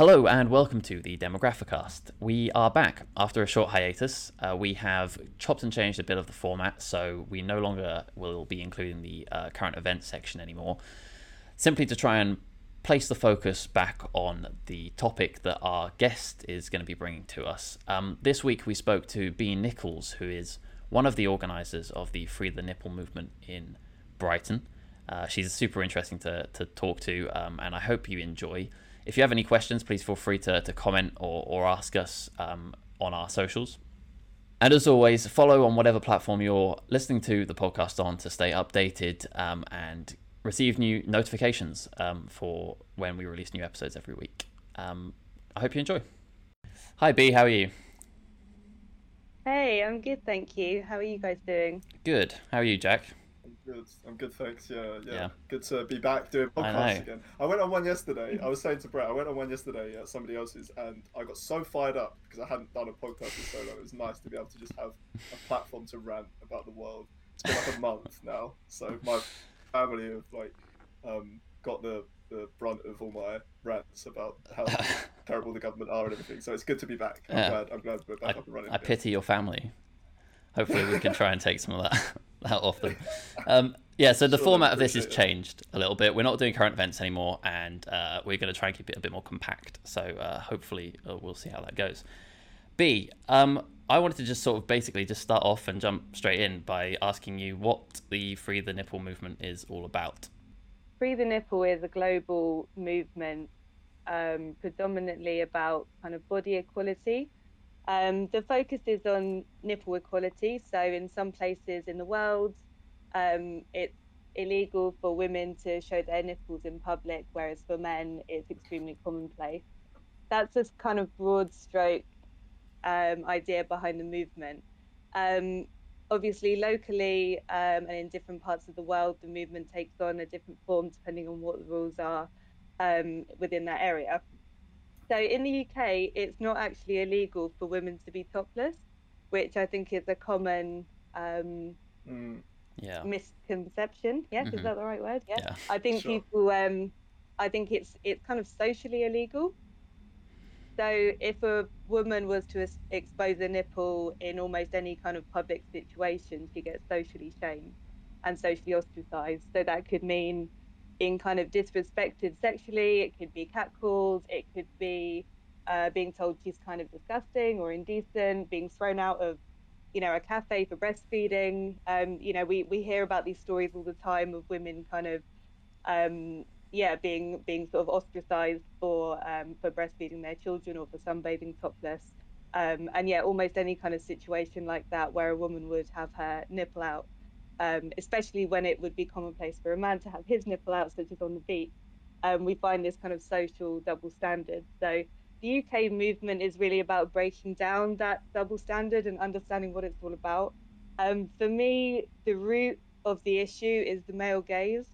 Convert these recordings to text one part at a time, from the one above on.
Hello and welcome to the Demographicast. We are back after a short hiatus. Uh, we have chopped and changed a bit of the format, so we no longer will be including the uh, current events section anymore. Simply to try and place the focus back on the topic that our guest is going to be bringing to us. Um, this week we spoke to Bee Nicholls, who is one of the organisers of the Free the Nipple movement in Brighton. Uh, she's super interesting to, to talk to, um, and I hope you enjoy. If you have any questions, please feel free to, to comment or, or ask us um, on our socials. And as always, follow on whatever platform you're listening to the podcast on to stay updated um, and receive new notifications um, for when we release new episodes every week. Um, I hope you enjoy. Hi, Bee. How are you? Hey, I'm good, thank you. How are you guys doing? Good. How are you, Jack? I'm good. I'm good, thanks. Yeah, yeah. Yeah. Good to be back doing I podcasts again. I went on one yesterday. I was saying to Brett, I went on one yesterday at somebody else's, and I got so fired up because I hadn't done a podcast in so long. It was nice to be able to just have a platform to rant about the world. It's been like a month now, so my family have like um, got the the brunt of all my rants about how terrible the government are and everything. So it's good to be back. I'm Yeah. glad. I'm glad we're back I, up and running. I again. pity your family. Hopefully, we can try and take some of that, that off them. Um, yeah, so the Sure, format of this has changed a little bit. We're not doing current events anymore, and uh, we're going to try and keep it a bit more compact. So uh, hopefully, uh, we'll see how that goes. Bee, um, I wanted to just sort of basically just start off and jump straight in by asking you what the Free the Nipple movement is all about. Free the Nipple is a global movement um, predominantly about kind of body equality. Um, the focus is on nipple equality. So, in some places in the world, um, it's illegal for women to show their nipples in public, whereas for men, it's extremely commonplace. That's a kind of broad stroke um, idea behind the movement. Um, obviously, locally um, and in different parts of the world, the movement takes on a different form depending on what the rules are um, within that area. So in the UK, it's not actually illegal for women to be topless, which I think is a common um, Mm, Yeah. misconception. Yes, Mhm. is that the right word? Yeah. Yeah. I think Sure. people, um, I think it's it's kind of socially illegal. So if a woman was to expose a nipple in almost any kind of public situation, she gets socially shamed and socially ostracized. So that could mean being kind of disrespected sexually. It could be catcalled. It could be uh, being told she's kind of disgusting or indecent, being thrown out of, you know, a cafe for breastfeeding. Um, you know, we, we hear about these stories all the time of women kind of, um, yeah, being being sort of ostracized for um, for breastfeeding their children or for sunbathing topless. Um, and yeah, almost any kind of situation like that where a woman would have her nipple out, um, especially when it would be commonplace for a man to have his nipple out, such as on the beach. Um, we find this kind of social double standard. So the UK movement is really about breaking down that double standard and understanding what it's all about. Um, for me, the root of the issue is the male gaze.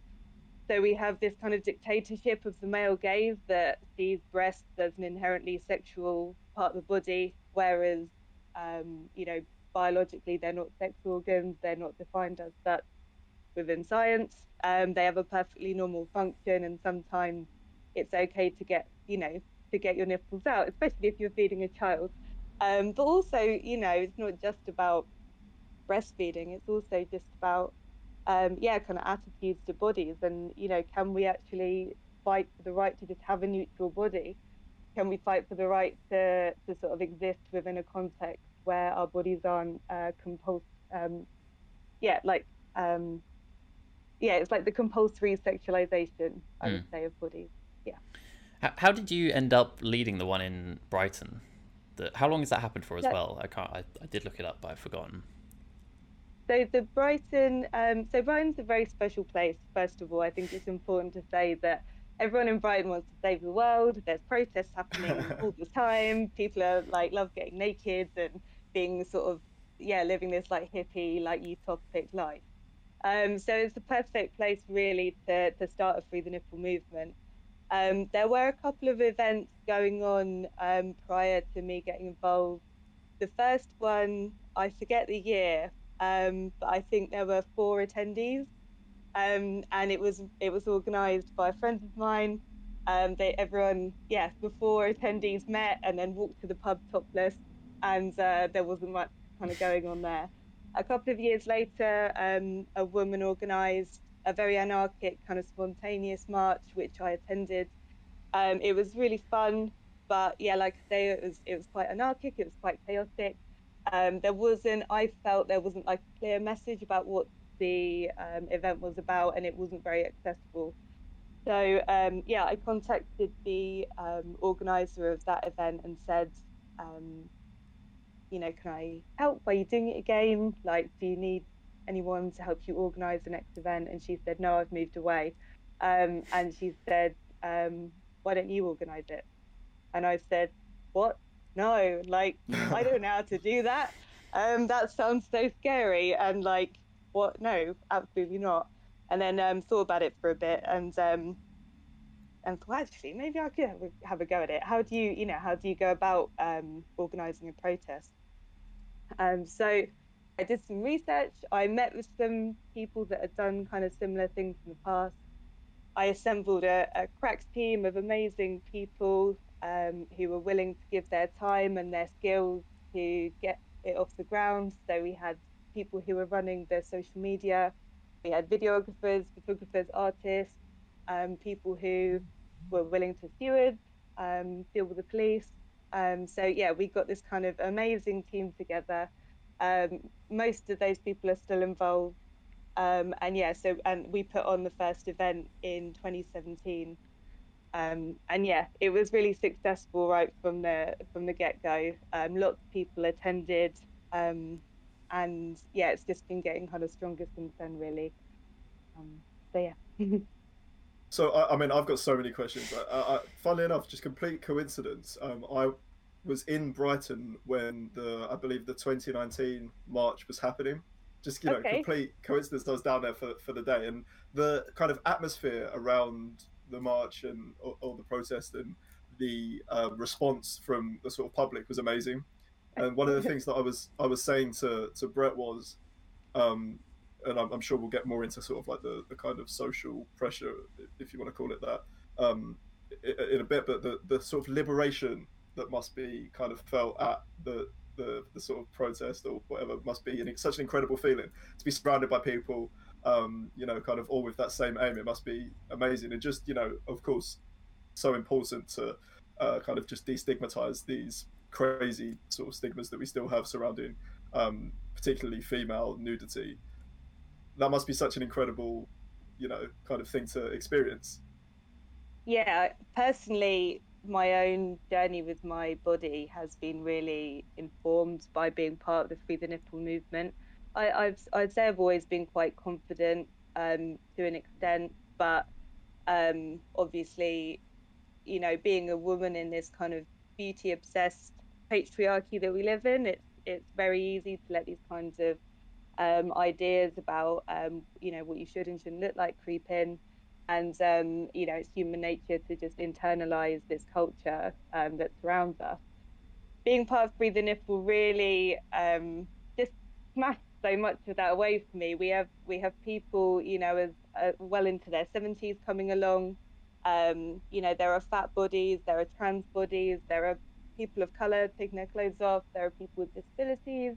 So we have this kind of dictatorship of the male gaze that sees breasts as an inherently sexual part of the body, whereas, um, you know, biologically they're not sex organs, they're not defined as such within science. Um, they have a perfectly normal function, and sometimes it's okay to get, you know, to get your nipples out, especially if you're feeding a child. Um, but also, you know, it's not just about breastfeeding; it's also just about, um, yeah, kind of attitudes to bodies, and you know, can we actually fight for the right to just have a neutral body? Can we fight for the right to to sort of exist within a context where our bodies aren't uh, compulsory? Um, yeah, like um, yeah, it's like the compulsory sexualization, I would say, of bodies. Yeah. How, how did you end up leading the one in Brighton? The, how long has that happened for as Yeah. well? I can't. I, I did look it up, but I've forgotten. So the Brighton, um, so Brighton's a very special place. First of all, I think it's important to say that everyone in Brighton wants to save the world. There's protests happening all the time. People are like love getting naked and being sort of yeah living this like hippie like utopic life. Um, so it's the perfect place really to to start a free the nipple movement. Um, there were a couple of events going on um, prior to me getting involved. The first one, I forget the year, um, but I think there were four attendees, um, and it was it was organised by a friend of mine. Um, they everyone, yeah, before attendees met and then walked to the pub topless, and uh, there wasn't much kind of going on there. A couple of years later, um, a woman organised a very anarchic, kind of spontaneous march, which I attended. Um, it was really fun, but yeah, like I say, it was it was quite anarchic. It was quite chaotic. Um, there wasn't. I felt there wasn't like a clear message about what the um, event was about, and it wasn't very accessible. So um, yeah, I contacted the um, organizer of that event and said, um, you know, can I help? Are you doing it again? Like, do you need anyone to help you organize the next event? And she said, no, I've moved away. Um, and she said, um, why don't you organize it? And I said, what? No, like, I don't know how to do that. Um, that sounds so scary. And like, what? No, absolutely not. And then um, thought about it for a bit and um, and thought actually maybe I could have a, have a go at it. How do you, you know, how do you go about um, organizing a protest? Um, so I did some research. I met with some people that had done kind of similar things in the past. I assembled a, a crack team of amazing people um, who were willing to give their time and their skills to get it off the ground. So we had people who were running the social media, we had videographers, photographers, artists, um, people who were willing to steward, um, deal with the police. Um, so yeah, we got this kind of amazing team together. Um, most of those people are still involved, um, and yeah, so and we put on the first event in 2017, um, and yeah, it was really successful right from the from the get go. Um, lots of people attended, and yeah, it's just been getting kind of stronger since then, really. So yeah. So I, I, mean, I've got so many questions. I, I, funnily enough, just complete coincidence. Um, I was in Brighton when the I believe the 2019 March was happening. Just you know, okay. complete coincidence. I was down there for for the day, and the kind of atmosphere around the march and all, the protest and the uh, response from the sort of public was amazing. And one of the things that I was I was saying to to Brett was, um, and I'm, I'm, sure we'll get more into sort of like the, the kind of social pressure, if you want to call it that, um, in a bit. But the, the sort of liberation that must be kind of felt at the, the, the sort of protest or whatever must be an, such an incredible feeling to be surrounded by people, um, you know, kind of all with that same aim. It must be amazing. And just, you know, of course, so important to uh, kind of just destigmatize these crazy sort of stigmas that we still have surrounding um, particularly female nudity that must be such an incredible, you know, kind of thing to experience. Yeah, personally, my own journey with my body has been really informed by being part of the Free the Nipple movement. I, I've, I'd say I've always been quite confident um, to an extent, but um, obviously, you know, being a woman in this kind of beauty obsessed patriarchy that we live in, it's it's very easy to let these kinds of um, ideas about um, you know what you should and shouldn't look like creep in and um, you know it's human nature to just internalize this culture um, that surrounds us. Being part of free the nipple really um, just smashed so much of that away for me. We have we have people you know as uh, well into their 70s coming along. Um, you know there are fat bodies there are trans bodies there are people of color taking their clothes off there are people with disabilities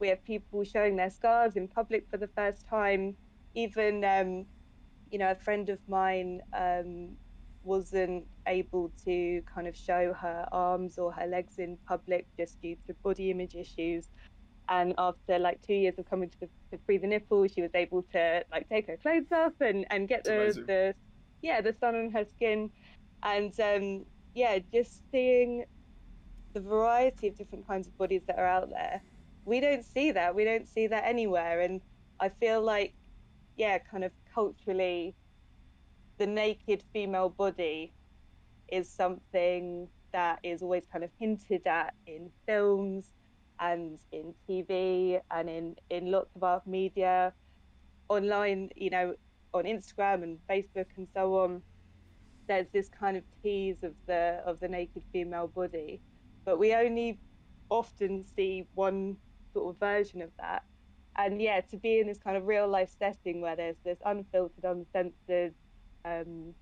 we have people showing their scars in public for the first time. Even, um, you know, a friend of mine um, wasn't able to kind of show her arms or her legs in public just due to body image issues. And after like two years of coming to, the, to free the nipple, she was able to like take her clothes off and, and get the, the yeah the sun on her skin, and um, yeah, just seeing the variety of different kinds of bodies that are out there we don't see that. We don't see that anywhere. And I feel like, yeah, kind of culturally, the naked female body is something that is always kind of hinted at in films and in TV and in, in lots of our media, online, you know, on Instagram and Facebook and so on. There's this kind of tease of the of the naked female body, but we only often see one sort of version of that. And yeah, to be in this kind of real life setting where there's this unfiltered, uncensored, um,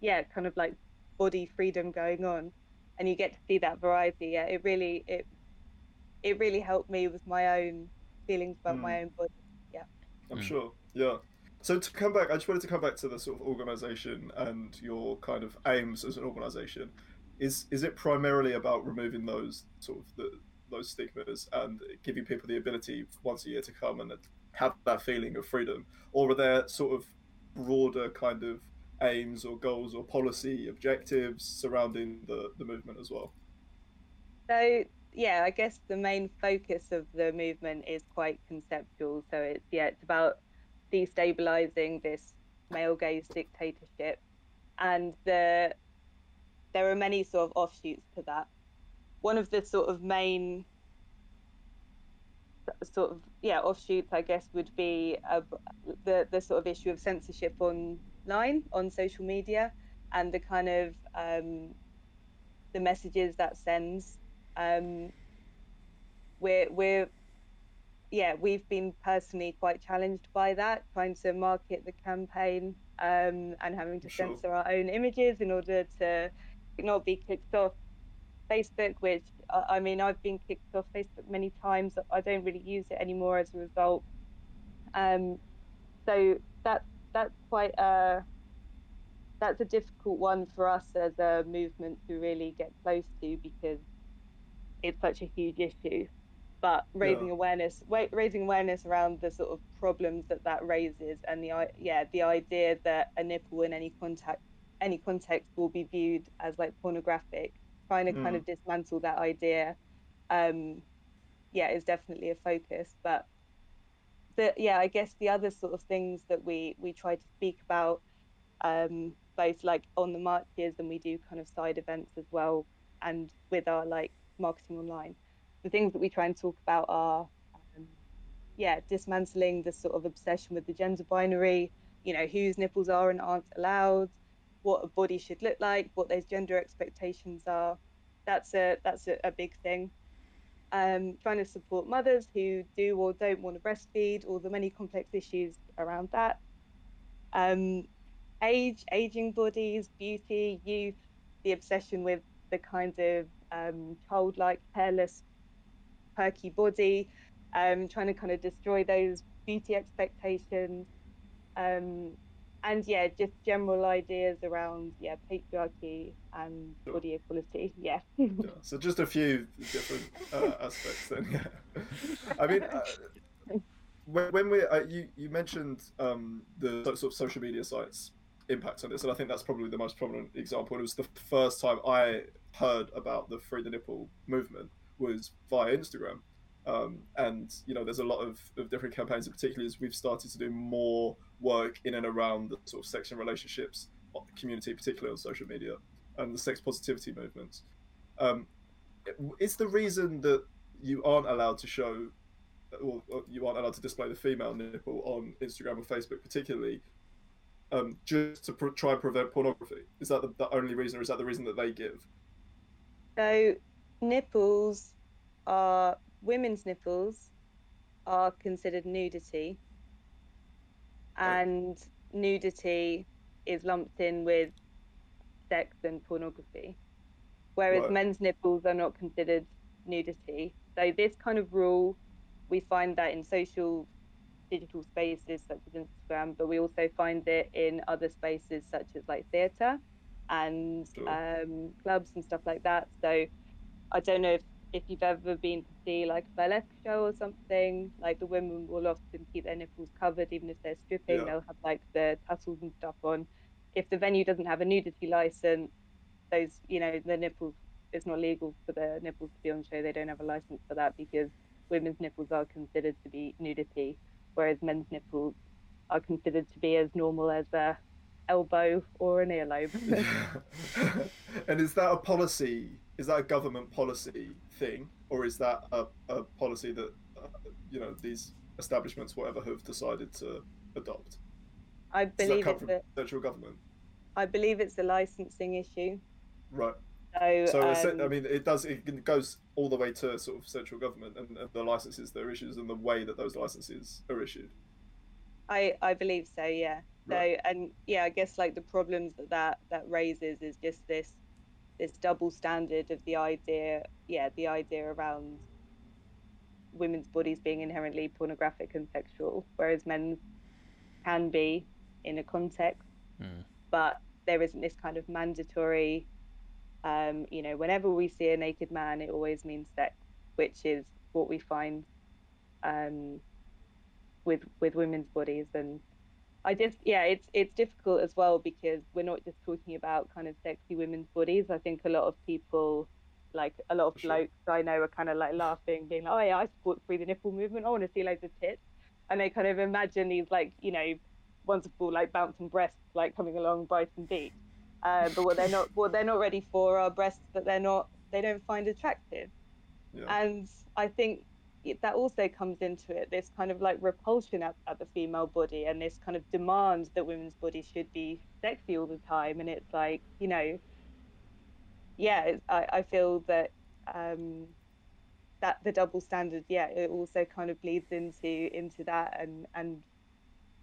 yeah, kind of like body freedom going on, and you get to see that variety. Yeah, it really it it really helped me with my own feelings about Mm. my own body. Yeah, I'm Mm. sure. Yeah. So to come back, I just wanted to come back to the sort of organisation and your kind of aims as an organisation. Is is it primarily about removing those sort of the, those stigmas and giving people the ability once a year to come and have that feeling of freedom, or are there sort of broader kind of aims or goals or policy objectives surrounding the the movement as well? So yeah, I guess the main focus of the movement is quite conceptual. So it's yeah, it's about destabilizing this male gaze dictatorship, and the there are many sort of offshoots to that. One of the sort of main sort of yeah offshoots, I guess, would be uh, the the sort of issue of censorship online on social media, and the kind of um, the messages that sends um, we're we're yeah we've been personally quite challenged by that trying to market the campaign um, and having to Sure. censor our own images in order to not be kicked off facebook which I I mean i've been kicked off facebook many times i don't really use it anymore as a result um, so that that's quite a that's a difficult one for us as a movement to really get close to because it's such a huge issue. But raising Yeah. awareness, raising awareness around the sort of problems that that raises, and the yeah, the idea that a nipple in any contact, any context will be viewed as like pornographic, trying to kind Mm. of dismantle that idea, um, yeah, is definitely a focus. But the yeah, I guess the other sort of things that we we try to speak about um, both like on the marches and we do kind of side events as well and with our like marketing online the things that we try and talk about are um, yeah dismantling the sort of obsession with the gender binary you know whose nipples are and aren't allowed what a body should look like what those gender expectations are. That's a that's a, a big thing. Um, trying to support mothers who do or don't want to breastfeed all the many complex issues around that. Um, age, aging bodies, beauty, youth, the obsession with the kind of um, childlike, hairless, perky body, um, trying to kind of destroy those beauty expectations. Um, and yeah, just general ideas around yeah patriarchy and Sure. body equality. Yeah. Yeah, so just a few different uh, aspects then. Yeah. I mean, uh, when, when we uh, you you mentioned um, the sort of social media sites impact on this, and I think that's probably the most prominent example. It was the first time I heard about the free the nipple movement was via Instagram. Um, and you know, there's a lot of, of different campaigns, and particularly as we've started to do more work in and around the sort of sex and relationships community, particularly on social media, and the sex positivity movements. Um, is the reason that you aren't allowed to show or, or you aren't allowed to display the female nipple on Instagram or Facebook, particularly, um, just to pr- try and prevent pornography? Is that the, the only reason, or is that the reason that they give? So nipples are women's nipples are considered nudity, and nudity is lumped in with sex and pornography, whereas Right. men's nipples are not considered nudity. So this kind of rule, we find that in social digital spaces such as Instagram, but we also find it in other spaces such as like theatre and Sure. um, clubs and stuff like that. So I don't know if, if you've ever been to see like a burlesque show or something, like the women will often keep their nipples covered even if they're stripping, Yeah. they'll have like the tassels and stuff on. If the venue doesn't have a nudity license, those, you know, the nipples, it's not legal for the nipples to be on show. They don't have a license for that because women's nipples are considered to be nudity, whereas men's nipples are considered to be as normal as a elbow or an earlobe. and is that a policy? Is that a government policy thing, or is that a, a policy that uh, you know these establishments, whatever, have decided to adopt? I believe it's from a, central government? I believe it's a licensing issue. Right. So, So um, I mean, it does. It goes all the way to sort of central government and, and the licenses that are issued and the way that those licenses are issued. I I believe so. Yeah. So Right. and yeah, I guess like the problems that that, that raises is just this this double standard of the idea, yeah, the idea around women's bodies being inherently pornographic and sexual, whereas men's can be in a context, Mm. but there isn't this kind of mandatory. Um, you know, whenever we see a naked man, it always means sex, which is what we find um, with with women's bodies and I just yeah it's it's difficult as well because we're not just talking about kind of sexy women's bodies. I think a lot of people like a lot of For sure. blokes I know are kind of like laughing being like oh yeah I support free the nipple movement. I want to see loads of tits. And they kind of imagine these like you know wonderful like bouncing breasts like coming along Brighton Beach uh, but what they're not what they're not ready for are breasts that they're not they don't find attractive. Yeah. and I think that also comes into it this kind of like repulsion at, at the female body and this kind of demand that women's bodies should be sexy all the time. And it's like you know yeah I, I feel that um that the double standard yeah it also kind of bleeds into into that and and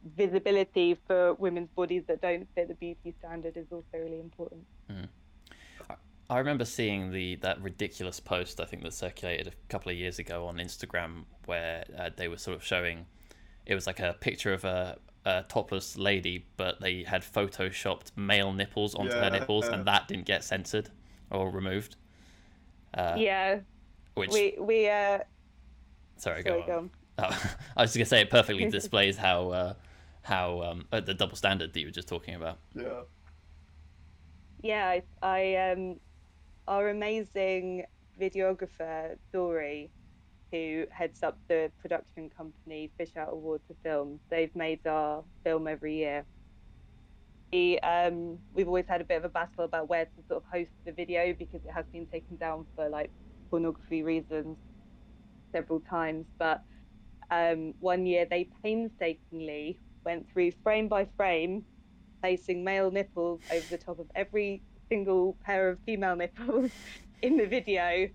visibility for women's bodies that don't fit the beauty standard is also really important I remember seeing the that ridiculous post I think that circulated a couple of years ago on Instagram where uh, they were sort of showing it was like a picture of a, a topless lady, but they had photoshopped male nipples onto her Yeah. nipples, and that didn't get censored or removed. Uh, yeah which we we uh sorry, sorry go on. go on Oh, I was just gonna say it perfectly displays how uh, how um, the double standard that you were just talking about. Yeah. yeah, I, I um, our amazing videographer Dory, who heads up the production company Fish Out of Water Films. They've made our film every year. Um, we've always had a bit of a battle about where to sort of host the video because it has been taken down for like pornography reasons several times. But um, one year they painstakingly went through frame by frame placing male nipples over the top of every single pair of female nipples in the video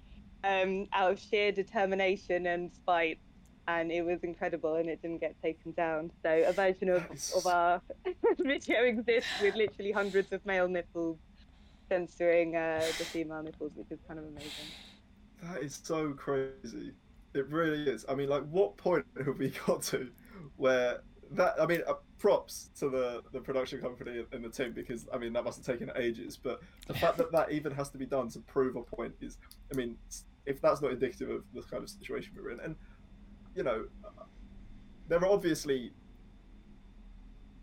um, out of sheer determination and spite. And it was incredible and it didn't get taken down. So a version of, of our video exists with literally hundreds of male nipples censoring uh, the female nipples, which is kind of amazing. That is so crazy. It really is. I mean, like, what point have we got to where that? I mean, uh, props to the the production company and the team because I mean that must have taken ages. But the fact that that even has to be done to prove a point is, I mean, if that's not indicative of the kind of situation we're in, and you know, uh, there are obviously.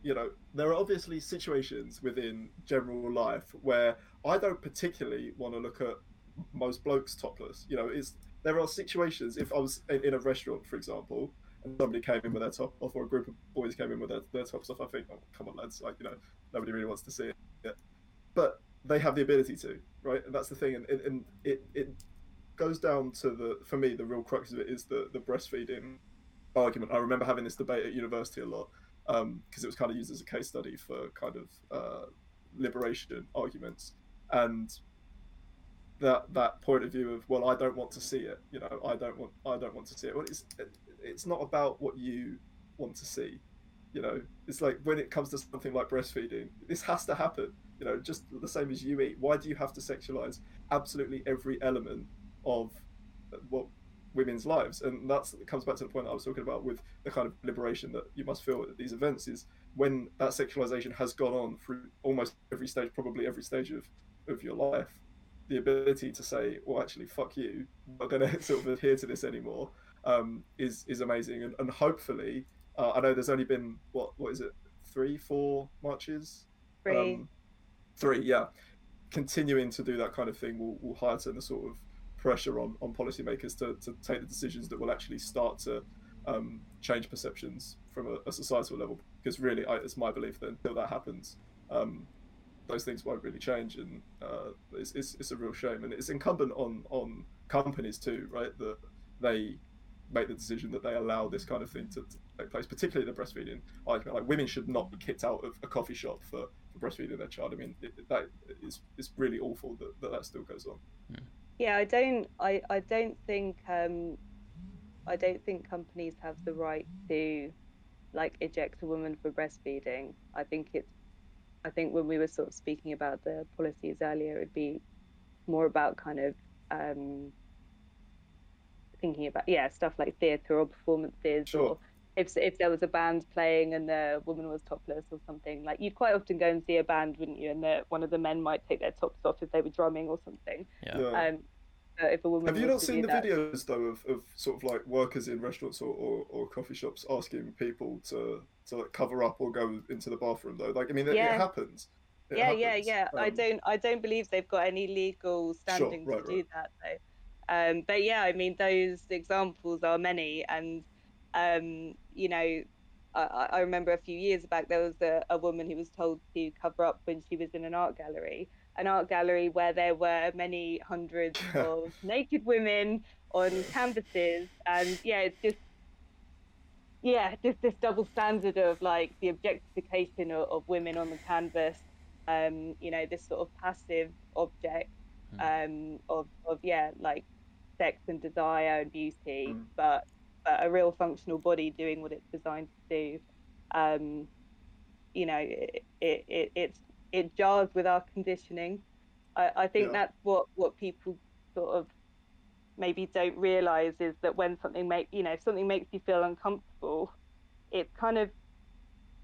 You know, there are obviously situations within general life where I don't particularly want to look at most blokes topless. You know, is there are situations if I was in, in a restaurant, for example, somebody came in with their top. Off, or a group of boys came in with their, their tops off, I think, oh, come on, lads, like you know, nobody really wants to see it, but they have the ability to, right? And that's the thing, and, and, it it goes down to the for me the real crux of it is the the breastfeeding argument. I remember having this debate at university a lot because it was kind of used as a case study for kind of uh, liberation arguments. And that that point of view of well I don't want to see it you know I don't want I don't want to see it. Well it's it's not about what you want to see you know? It's like when it comes to something like breastfeeding this has to happen you know just the same as you eat. Why do you have to sexualize absolutely every element of what women's lives? And that's it comes back to the point I was talking about with the kind of liberation that you must feel at these events is when that sexualization has gone on through almost every stage probably every stage of of your life the ability to say well actually fuck you. I'm not going to sort of adhere to this anymore um, is is amazing and, and hopefully uh, I know there's only been what what is it three four marches Free. um, three yeah continuing to do that kind of thing will, will heighten the sort of pressure on, on policymakers to, to take the decisions that will actually start to um, change perceptions from a, a societal level. Because really, I, it's my belief that until that happens, um, those things won't really change, and uh, it's, it's, it's a real shame. And it's incumbent on on companies too, right? That they make the decision that they allow this kind of thing to, to take place, particularly the breastfeeding argument. Like women should not be kicked out of a coffee shop for, for breastfeeding their child. I mean, it, that is is really awful that, that that still goes on. Yeah, I don't. I, I don't think. Um, I don't think companies have the right to, like eject a woman for breastfeeding. I think it's I think when we were sort of speaking about the policies earlier, it'd be more about kind of um, thinking about yeah stuff like theatre or performances Sure. or if if there was a band playing and the woman was topless or something like you'd quite often go and see a band wouldn't you and the, one of the men might take their tops off if they were drumming or something Yeah. Yeah. um but if a woman Have you not seen the that- videos though of, of sort of like workers in restaurants or, or, or coffee shops asking people to to like cover up or go into the bathroom though? Like I mean, it, Yeah. it happens. It yeah yeah happens. yeah i Um, don't i don't believe they've got any legal standing right, to do right. that though um but yeah i mean those examples are many and um you know I, I remember a few years back there was a, a woman who was told to cover up when she was in an art gallery an art gallery where there were many hundreds of naked women on canvases and yeah it's just yeah just this double standard of like the objectification of, of women on the canvas um you know this sort of passive object um of of yeah like sex and desire and beauty Mm. but but a real functional body doing what it's designed to do um you know it it, it it's it jars with our conditioning i i think Yeah. that's what what people sort of maybe don't realize is that when something make you know if something makes you feel uncomfortable it's kind of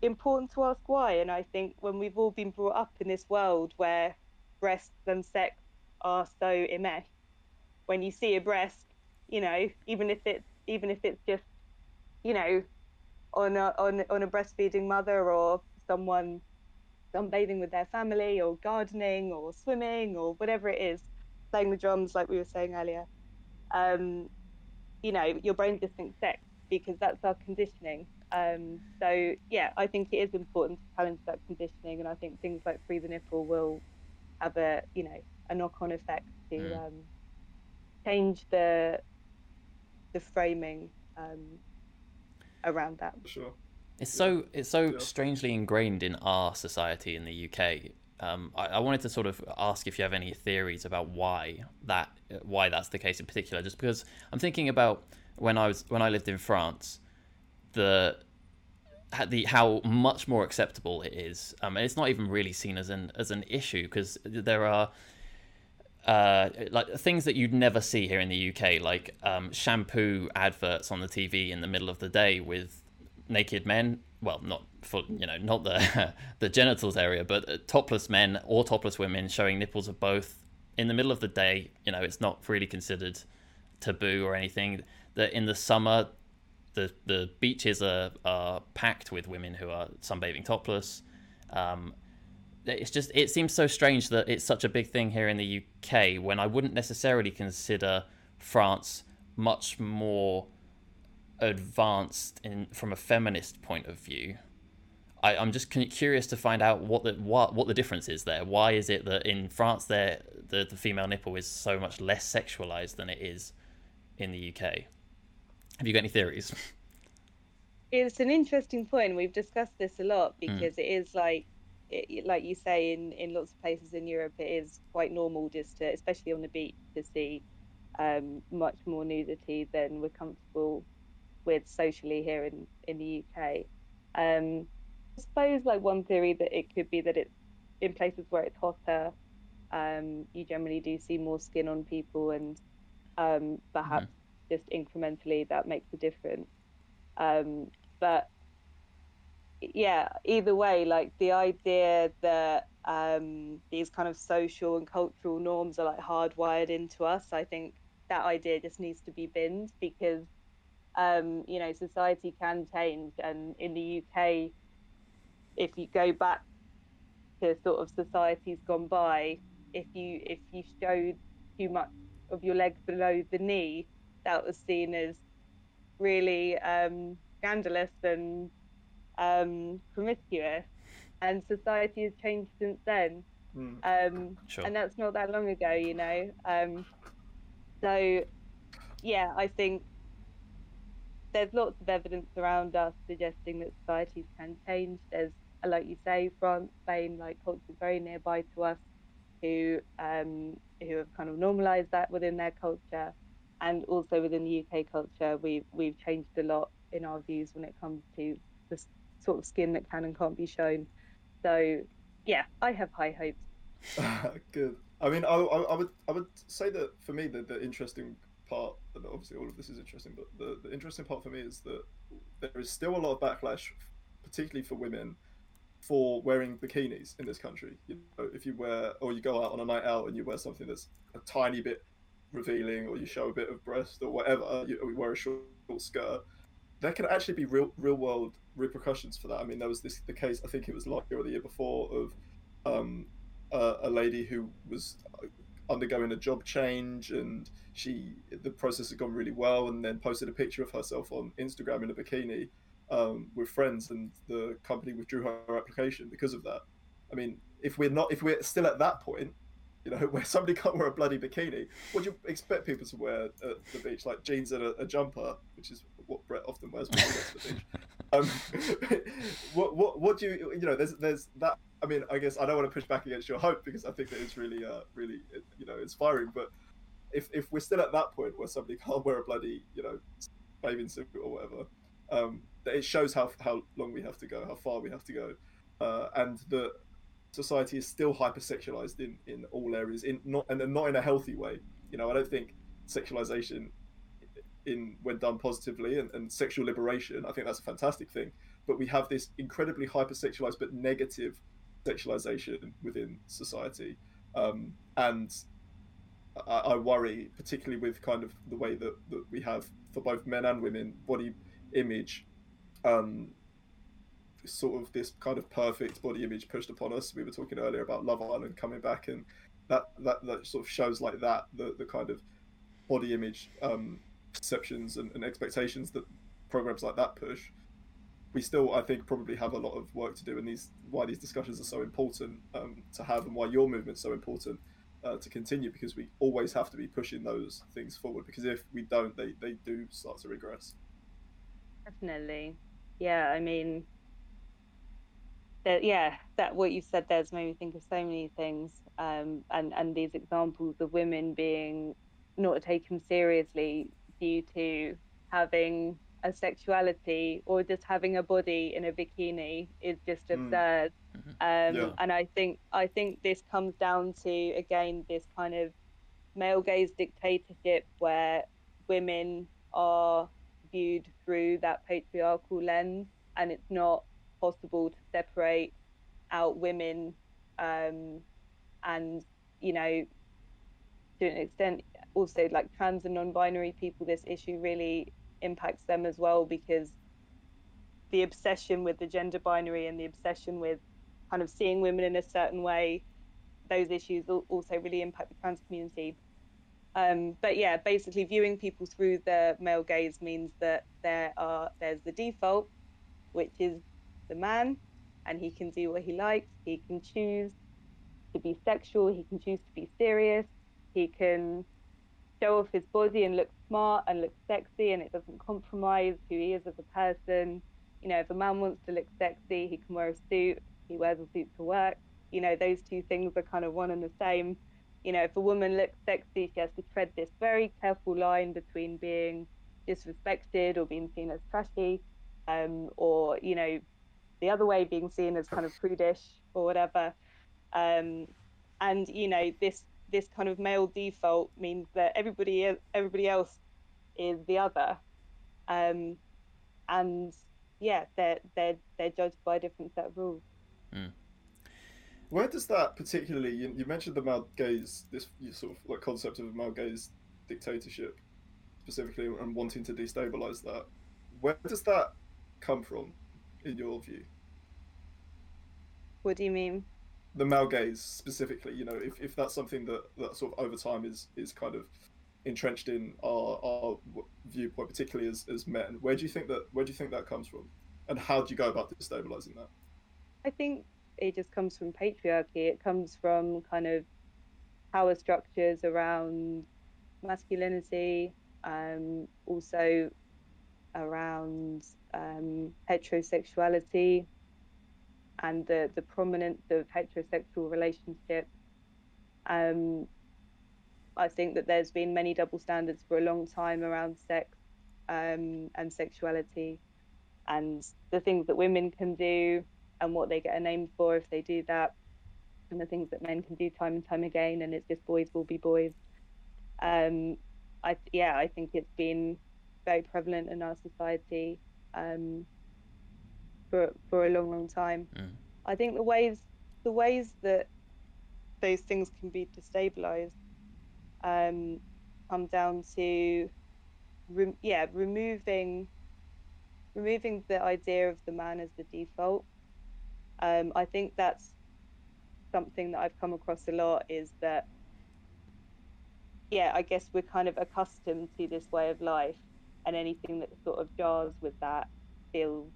important to ask why and i think when we've all been brought up in this world where breasts and sex are so enmeshed when you see a breast you know even if it's even if it's just you know on a on, on a breastfeeding mother or someone sunbathing with their family or gardening or swimming or whatever it is playing the drums like we were saying earlier um, you know your brain just thinks sex because that's our conditioning um, so yeah i think it is important to challenge that conditioning and i think things like free the nipple will have a you know a knock-on effect to Mm. um, change the the framing um, around that Sure. It's so it's so Yeah. strangely ingrained in our society in the UK. Um, I, I wanted to sort of ask if you have any theories about why that why that's the case in particular. Just because I'm thinking about when I was when I lived in France, the the how much more acceptable it is. Um, and it's not even really seen as an as an issue because there are uh, like things that you'd never see here in the UK, like um, shampoo adverts on the TV in the middle of the day with naked men. Well, not for you know, not the the genitals area, but uh, topless men or topless women showing nipples of both in the middle of the day. You know, it's not really considered taboo or anything. That in the summer, the the beaches are are packed with women who are sunbathing topless. Um, it's just it seems so strange that it's such a big thing here in the UK when I wouldn't necessarily consider France much more advanced in from a feminist point of view. I, I'm just curious to find out what the what what the difference is there. Why is it that in France there the, the female nipple is so much less sexualized than it is in the UK? Have you got any theories? it's an interesting point. We've discussed this a lot hmm. because it is like, it, like you say, in in lots of places in Europe, it is quite normal just to, especially on the beach, to see um, much more nudity than we're comfortable with socially here in in the UK. Um, I suppose like one theory that it could be that it's in places where it's hotter, um, you generally do see more skin on people, and um, perhaps just incrementally that makes a difference. Um, but yeah, either way, like the idea that um, these kind of social and cultural norms are like hardwired into us, I think that idea just needs to be binned because um, you know society can change, and in the UK, if you go back to sort of societies gone by, if you if you showed too much of your leg below the knee, that was seen as really um, scandalous and um, promiscuous. And society has changed since then. Mm. Um, Sure. and that's not that long ago, you know. Um, so, yeah, I think there's lots of evidence around us suggesting that societies can change. There's, uh, like you say, France, Spain, like cultures very nearby to us who um, who have kind of normalised that within their culture, and also within the UK culture, we've we've changed a lot in our views when it comes to the sort of skin that can and can't be shown. So yeah, I have high hopes. Good. I mean, I, I, I, would I would say that for me the, the interesting part, and obviously all of this is interesting, but the, the interesting part for me is that there is still a lot of backlash, particularly for women, for wearing bikinis in this country. You know, if you wear or you go out on a night out and you wear something that's a tiny bit revealing, or you show a bit of breast or whatever, you, you wear a short, short skirt, there can actually be real real world repercussions for that. I mean, there was this the case I think it was last year or the year before of um, a, lady who was undergoing a job change and she the process had gone really well and then posted a picture of herself on Instagram in a bikini um, with friends and the company withdrew her application because of that. I mean, if we're not if we're still at that point, you know, where somebody can't wear a bloody bikini, what do you expect people to wear at the beach? Like jeans and a, a jumper, which is what Brett often wears when he goes to the beach. Um, what what what do you you know? There's there's that. I mean, I guess I don't want to push back against your hope because I think that it's really uh really you know inspiring. But if if we're still at that point where somebody can't wear a bloody you know bathing suit or whatever, um, it shows how how long we have to go, how far we have to go, uh, and the society is still hypersexualized in in all areas, in not and not in a healthy way. You know, I don't think sexualization in when done positively and, and sexual liberation, I think that's a fantastic thing. But we have this incredibly hypersexualized but negative sexualization within society, um, and I, I, worry, particularly with kind of the way that, that we have for both men and women body image, um, sort of this kind of perfect body image pushed upon us. We were talking earlier about Love Island coming back, and that that, that sort of shows like that the the kind of body image um, perceptions and, and expectations that programs like that push, we still, I think, probably have a lot of work to do. And these why these discussions are so important um, to have, and why your movement's so important uh, to continue, because we always have to be pushing those things forward. Because if we don't, they they do start to regress. Definitely, yeah. I mean, that yeah, that what you said there's made me think of so many things, um, and and these examples of women being not taken seriously due to having a sexuality or just having a body in a bikini is just hmm. absurd. Mm-hmm. Um, yeah. And I think I think this comes down to again this kind of male gaze dictatorship where women are viewed through that patriarchal lens, and it's not possible to separate out women um, and you know to an extent also like trans and non-binary people this issue really impacts them as well because the obsession with the gender binary and the obsession with kind of seeing women in a certain way those issues also really impact the trans community. Um, but yeah basically viewing people through the male gaze means that there are there's the default which is the man and he can do what he likes he can choose to be sexual he can choose to be serious he can show off his body and look smart and look sexy and it doesn't compromise who he is as a person. You know, if a man wants to look sexy, he can wear a suit, he wears a suit to work. You know, those two things are kind of one and the same. You know, if a woman looks sexy, she has to tread this very careful line between being disrespected or being seen as trashy, um, or, you know, the other way being seen as kind of prudish or whatever. Um, and, you know, this this kind of male default means that everybody everybody else is the other, um, and yeah, they're they're they're judged by a different set of rules. Mm. Where does that particularly? You, you, mentioned the male gaze, this sort of like concept of male gaze dictatorship, specifically, and wanting to destabilize that. Where does that come from, in your view? What do you mean? The male gaze specifically you know if, if that's something that, that sort of over time is is kind of entrenched in our, our viewpoint particularly as, as men where do you think that where do you think that comes from? And how do you go about destabilizing that? I think it just comes from patriarchy. It comes from kind of power structures around masculinity um, also around um, heterosexuality and the, the prominence of heterosexual relationships. Um, I think that there's been many double standards for a long time around sex um, and sexuality. and the things that women can do and what they get a name for if they do that and the things that men can do time and time again and it's just boys will be boys um i yeah i think it's been very prevalent in our society um for for a long long time Mm. i think the ways the ways that those things can be destabilized um come down to rem- yeah removing removing the idea of the man as the default um, I think that's something that I've come across a lot is that yeah I guess we're kind of accustomed to this way of life and anything that sort of jars with that feels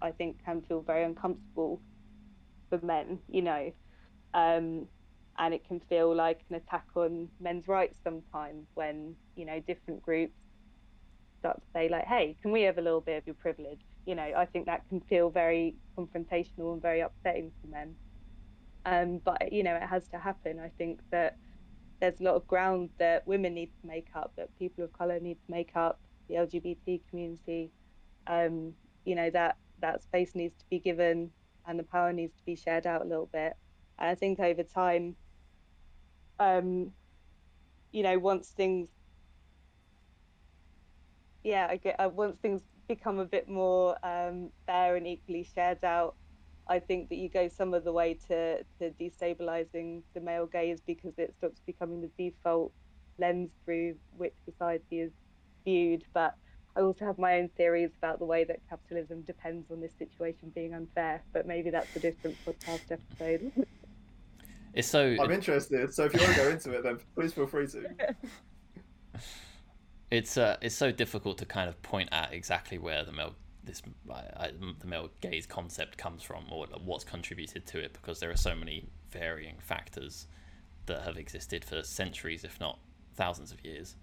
I think can feel very uncomfortable for men you know? Um, and it can feel like an attack on men's rights sometimes when you know different groups start to say like hey can we have a little bit of your privilege? You know i think that can feel very confrontational and very upsetting for men. Um, but you know it has to happen. I think that there's a lot of ground that women need to make up that people of color need to make up the lgbt community um, you know that that space needs to be given and the power needs to be shared out a little bit and i think over time um, you know once things yeah, I get uh, once things become a bit more um, fair and equally shared out, I think that you go some of the way to to destabilizing the male gaze because it stops becoming the default lens through which society is viewed. But I also have my own theories about the way that capitalism depends on this situation being unfair. But maybe that's a different podcast episode. It's so I'm interested, so if you want to go into it, then please feel free to. it's uh, it's so difficult to kind of point at exactly where the male this I, I, the male gaze concept comes from or what's contributed to it because there are so many varying factors that have existed for centuries, if not thousands of years.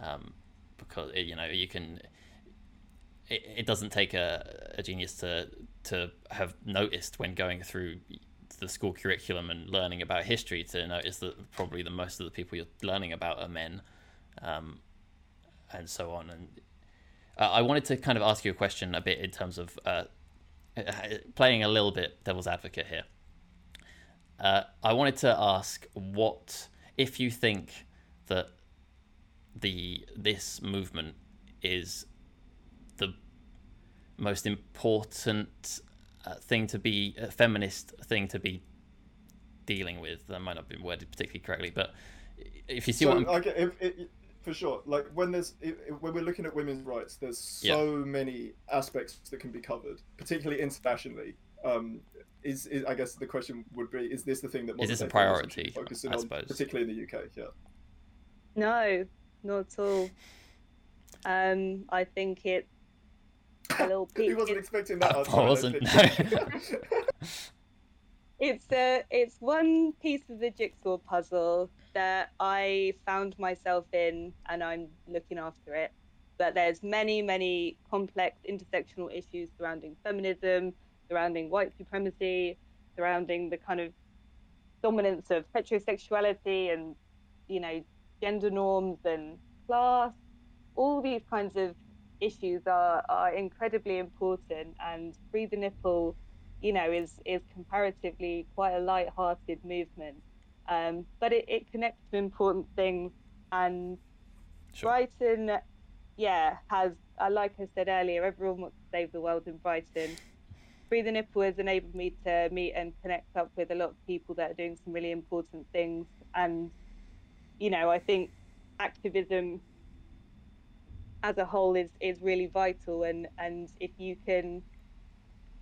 Um, because you know you can. It, it doesn't take a, a genius to to have noticed when going through the school curriculum and learning about history to notice that probably the most of the people you're learning about are men. Um, and so on. And I wanted to kind of ask you a question a bit in terms of uh, playing a little bit devil's advocate here. Uh, I wanted to ask what if you think that the this movement is the most important uh, thing to be a feminist thing to be dealing with. That might not be worded particularly correctly, but if you see so, what I'm I get, if, if, for sure. Like when there's if, when we're looking at women's rights, there's so many aspects that can be covered, particularly internationally. Um, is, is I guess the question would be: Is this the thing that Is this a modern day feminism priority, Focusing I on, suppose? particularly in the UK. Yeah. no, not at all. Um, I think it a little he wasn't expecting that. I answer, don't wasn't, think. it's a it's one piece of the jigsaw puzzle that I found myself in and I'm looking after it. But there's many, many complex intersectional issues surrounding feminism, surrounding white supremacy, surrounding the kind of dominance of heterosexuality and, you know, gender norms and class. All these kinds of issues are, are incredibly important and free the nipple you know, is is comparatively quite a light-hearted movement, um, but it, it connects to important things. And Sure. Brighton, yeah, has uh, like I said earlier, everyone wants to save the world in Brighton. Free the Nipple has enabled me to meet and connect up with a lot of people that are doing some really important things. And you know, I think activism as a whole is is really vital. And and if you can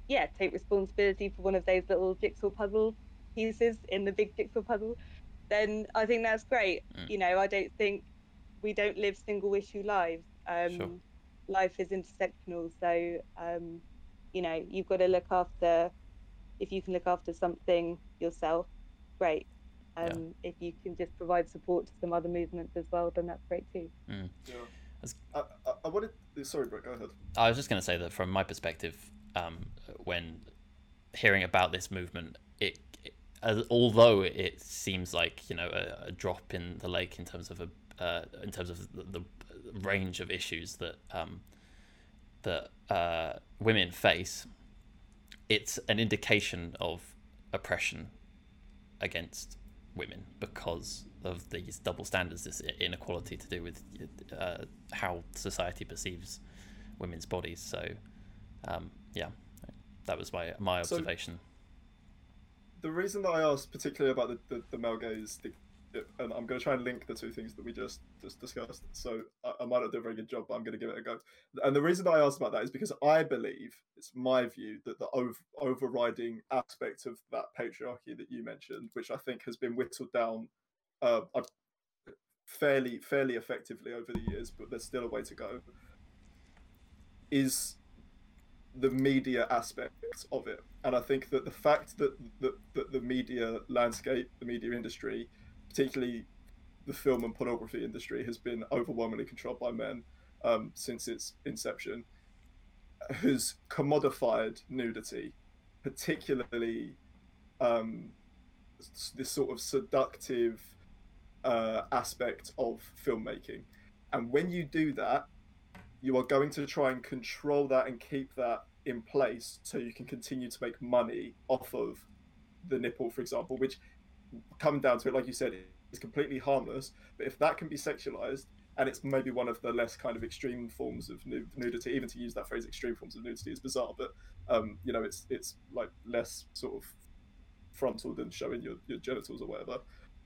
yeah, take responsibility for one of those little jigsaw puzzle pieces in the big jigsaw puzzle, then I think that's great. Mm. You know, I don't think we don't live single issue lives. Um, Sure. Life is intersectional, so um, you know you've got to look after. If you can look after something yourself, great. Um, If you can just provide support to some other movements as well, then that's great too. Yeah. I, I, I wanted. Sorry, Brett. Go ahead. I was just going to say that from my perspective, um, when hearing about this movement, it, it as, although it seems like you know a, a drop in the lake in terms of a uh, in terms of the, the range of issues that um, that uh, women face, it's an indication of oppression against women because of these double standards, this inequality to do with uh, how society perceives women's bodies. So, um, yeah, that was my my observation. So the reason that I asked particularly about the, the, the male gaze and I'm going to try and link the two things that we just just discussed. So I, I, might not do a very good job, but I'm going to give it a go. And the reason I asked about that is because I believe it's my view that the over, overriding aspect of that patriarchy that you mentioned, which I think has been whittled down uh, fairly fairly effectively over the years, but there's still a way to go, is the media aspect of it. And I think that the fact that, that, that the media landscape, the media industry, particularly the film and pornography industry, has been overwhelmingly controlled by men um, since its inception, has commodified nudity, particularly um, this sort of seductive uh, aspect of filmmaking. And when you do that, you are going to try and control that and keep that in place so you can continue to make money off of the nipple, for example, which come down to it, like you said, is completely harmless. But if that can be sexualized, and it's maybe one of the less kind of extreme forms of nudity, even to use that phrase, extreme forms of nudity is bizarre, but um, you know, it's it's like less sort of frontal than showing your, your genitals or whatever.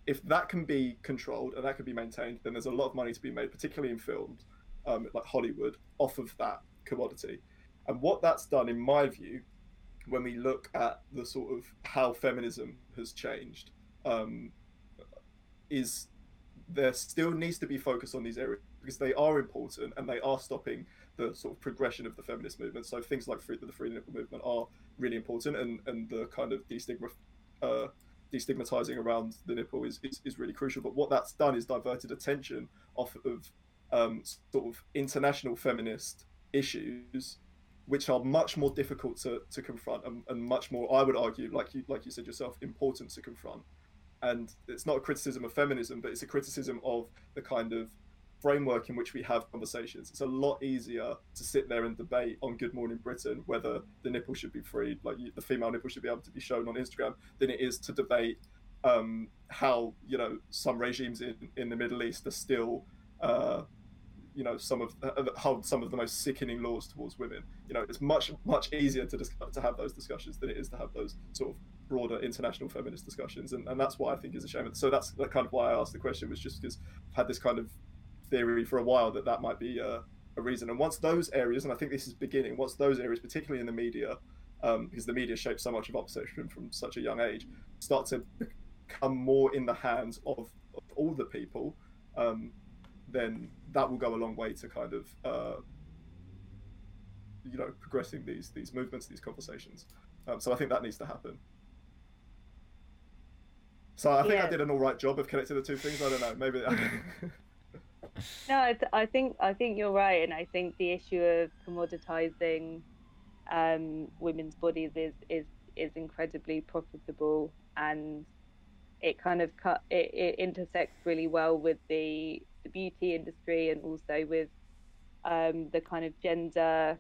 If that can be controlled and that can be maintained, then there's a lot of money to be made, particularly in films um, like Hollywood, off of that commodity. And what that's done, in my view, when we look at the sort of how feminism has changed um, is there still needs to be focus on these areas because they are important and they are stopping the sort of progression of the feminist movement. So things like free, the free nipple movement are really important, and and the kind of destigma, uh, destigmatizing around the nipple is, is, is really crucial. But what that's done is diverted attention off of um, sort of international feminist issues which are much more difficult to, to confront and, and much more, I would argue, like you like you said yourself, important to confront. And it's not a criticism of feminism, but it's a criticism of the kind of framework in which we have conversations. It's a lot easier to sit there and debate on Good Morning Britain whether the nipple should be freed, like the female nipple should be able to be shown on Instagram, than it is to debate um, how you know some regimes in, in the Middle East are still uh, you know some of uh, hold some of the most sickening laws towards women. You know, it's much much easier to dis- to have those discussions than it is to have those sort of broader international feminist discussions, and, and that's why I think is a shame. So that's kind of why I asked the question was just because I've had this kind of theory for a while that that might be a, a reason. And once those areas, and I think this is beginning, once those areas, particularly in the media, um, because the media shapes so much of opposition from such a young age, start to become more in the hands of, of all the people. Um, then that will go a long way to kind of uh, you know progressing these these movements, these conversations. Um, so I think that needs to happen. So I think yeah. I did an all right job of connecting the two things. I don't know, maybe. no, I, th- I, think I think you're right, and I think the issue of commoditizing um, women's bodies is is is incredibly profitable, and it kind of cut it, it intersects really well with the the beauty industry and also with um, the kind of gender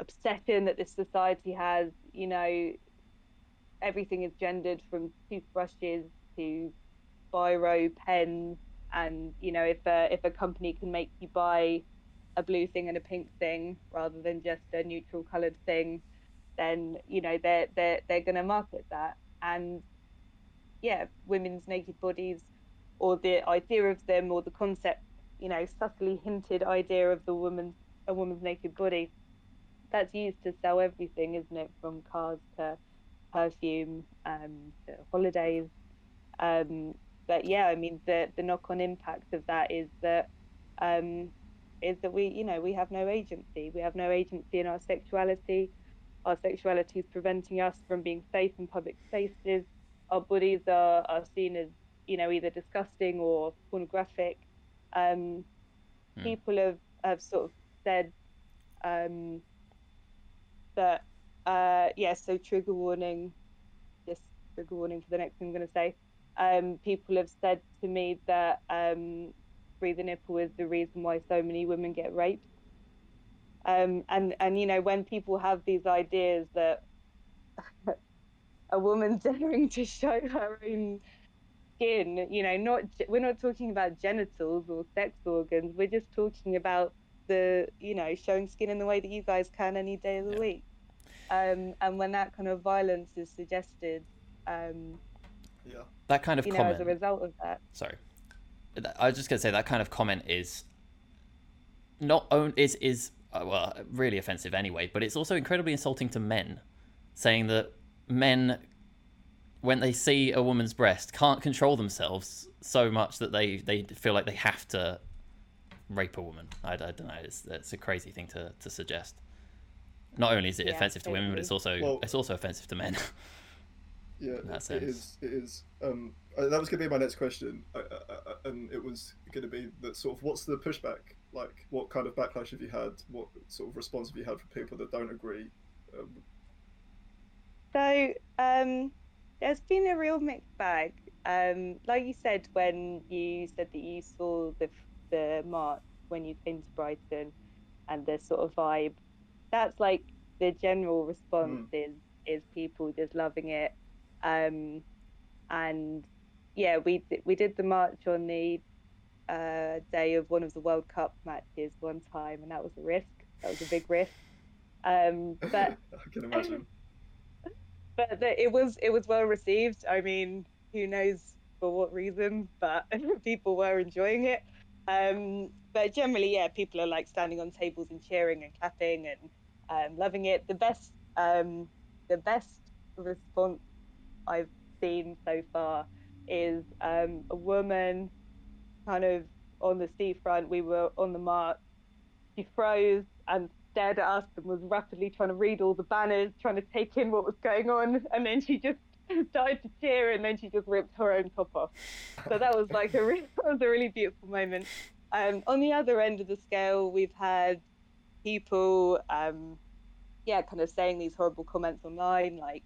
obsession that this society has. You know, everything is gendered from toothbrushes to biro pens, and you know, if a if a company can make you buy a blue thing and a pink thing rather than just a neutral coloured thing, then you know they're they're they're going to market that. And yeah, women's naked bodies or the idea of them or the concept, you know, subtly hinted idea of the woman, a woman's naked body, that's used to sell everything, isn't it? From cars to perfume, um, holidays. Um, but yeah, I mean, the the knock-on impact of that is that um, is that we, you know, we have no agency. We have no agency in our sexuality. Our sexuality is preventing us from being safe in public spaces. Our bodies are, are seen as you know either disgusting or pornographic. Um, hmm. People have have sort of said um, that uh, yeah. So trigger warning. Just trigger warning for the next thing I'm going to say. Um, people have said to me that um, free the nipple is the reason why so many women get raped. Um, and and you know when people have these ideas that a woman daring to show her own skin, you know, not we're not talking about genitals or sex organs. We're just talking about the you know showing skin in the way that you guys can any day of the Yeah. week. Um, and when that kind of violence is suggested, um, Yeah. That kind of you know, comment. as a result of that. sorry i was just going to say that kind of comment is not own is is uh, well really offensive anyway but it's also incredibly insulting to men saying that men when they see a woman's breast can't control themselves so much that they they feel like they have to rape a woman i, I don't know it's, it's a crazy thing to, to suggest not only is it Yeah, offensive to women but it's also Well- it's also offensive to men Yeah, in that it sense. is. It is. Um, uh, that was going to be my next question, uh, uh, uh, and it was going to be that sort of what's the pushback? Like, what kind of backlash have you had? What sort of response have you had from people that don't agree? Um, So um, there's been a real mixed bag. Um, like you said when you said that you saw the the march when you came to Brighton, and the sort of vibe, that's like the general response is is people just loving it, um, and yeah, we we did the march on the uh, day of one of the World Cup matches one time, and that was a risk. That was a big risk. Um, but I can imagine. but the, it was it was well received. I mean, who knows for what reason, but people were enjoying it. Um, but generally, yeah, people are like standing on tables and cheering and clapping and um, loving it. The best um, the best response I've seen so far is um, a woman kind of on the seafront. We were on the march. She froze and stared at us and was rapidly trying to read all the banners, trying to take in what was going on, and then she just started to cheer, and then she just ripped her own top off. So that was like a really, that was a really beautiful moment. Um, on the other end of the scale, we've had people, um, yeah, kind of saying these horrible comments online, like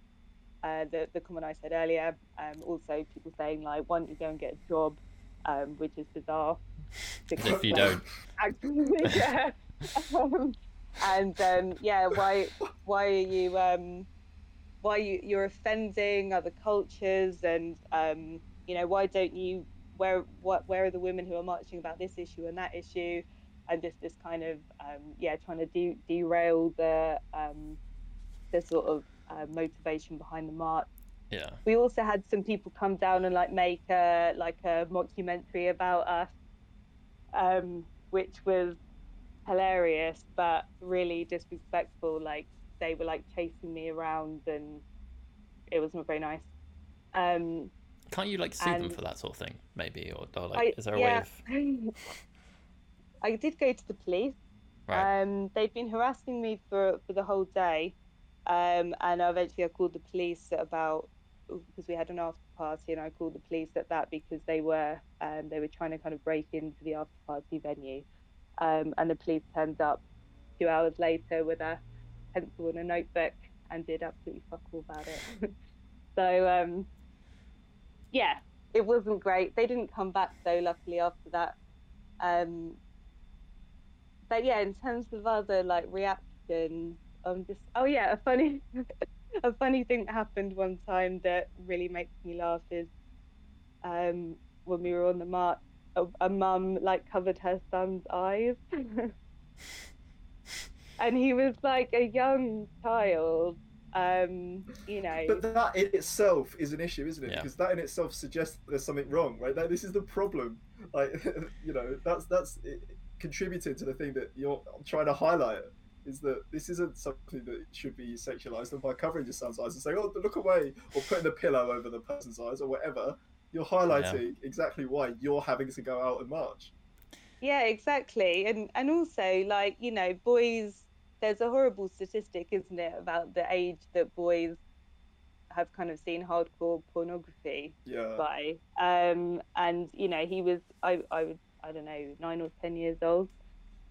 uh, the the comment I said earlier. Um, also, people saying like, "Why don't you go and get a job?" Um, which is bizarre. Because, if you don't Actually, yeah. Um, and um, yeah, why why are you um, why you you're offending other cultures and um, you know why don't you where what where are the women who are marching about this issue and that issue and just this kind of um, yeah trying to de- derail the um, the sort of uh, motivation behind the march. Yeah. We also had some people come down and like make a like a mockumentary about us um which was hilarious but really disrespectful. Like they were like chasing me around and it was not very nice. Um can't you like sue them for that sort of thing maybe or, or like I, is there a yeah, way of I did go to the police right Um, they've been harassing me for for the whole day, um, and eventually I called the police at about because we had an after party, and I called the police at that because they were um, they were trying to kind of break into the after party venue, um, and the police turned up two hours later with a pencil and a notebook and did absolutely fuck all about it. so um, yeah, it wasn't great. They didn't come back though, luckily after that. Um, but yeah, in terms of other like reactions, I'm just oh yeah, a funny a funny thing that happened one time that really makes me laugh is um when we were on the march, a, a mum like covered her son's eyes. and he was like a young child, um, you know. But that in itself is an issue, isn't it? Yeah. Because that in itself suggests that there's something wrong, right? That this is the problem. Like, you know, that's that's it, contributing to the thing that you're trying to highlight is that this isn't something that should be sexualized. And by covering your son's eyes and saying, "Oh, look away," or putting a pillow over the person's eyes or whatever, you're highlighting exactly why you're having to go out and march. Yeah, exactly. And and also like, you know, boys there's a horrible statistic, isn't it, about the age that boys have kind of seen hardcore pornography Yeah. by. Um and you know, he was I I would I don't know, 9 or 10 years old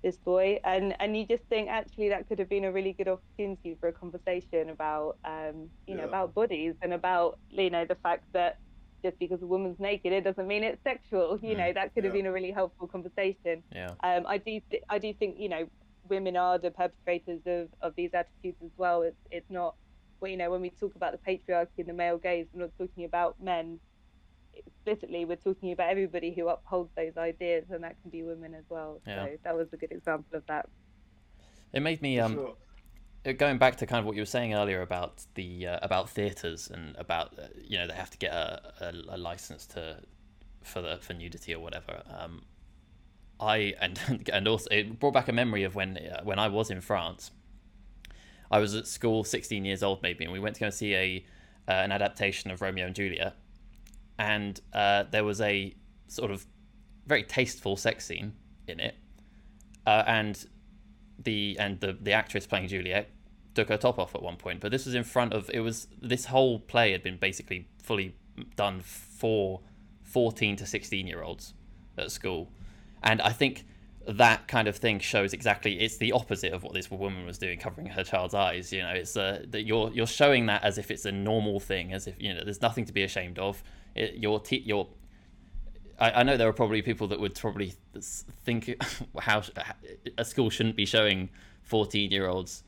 this boy and and you just think actually that could have been a really good opportunity for a conversation about um you know about bodies and about you know the fact that just because a woman's naked it doesn't mean it's sexual you Mm. know that could have Yeah. been a really helpful conversation yeah um, I do th- I do think you know women are the perpetrators of, of these attitudes as well. It's it's not well, you know, when we talk about the patriarchy and the male gaze, we're not talking about men explicitly. We're talking about everybody who upholds those ideas, and that can be women as well. Yeah. So that was a good example of that. It made me um sure. uh, going back to kind of what you were saying earlier about the uh, about theaters and about uh, you know they have to get a, a, a license to for the for nudity or whatever um i and and also it brought back a memory of when uh, when i was in france i was at school 16 years old maybe and we went to go see a uh, an adaptation of romeo and juliet and uh, there was a sort of very tasteful sex scene in it uh, and the and the the actress playing Juliet took her top off at one point, but this was in front of it was this whole play had been basically fully done for 14 to 16 year olds at school. And I think that kind of thing shows exactly it's the opposite of what this woman was doing covering her child's eyes you know? It's uh, that you're you're showing that as if it's a normal thing as if you know there's nothing to be ashamed of. It, your te- your I, I know there are probably people that would probably think how a school shouldn't be showing 14 year olds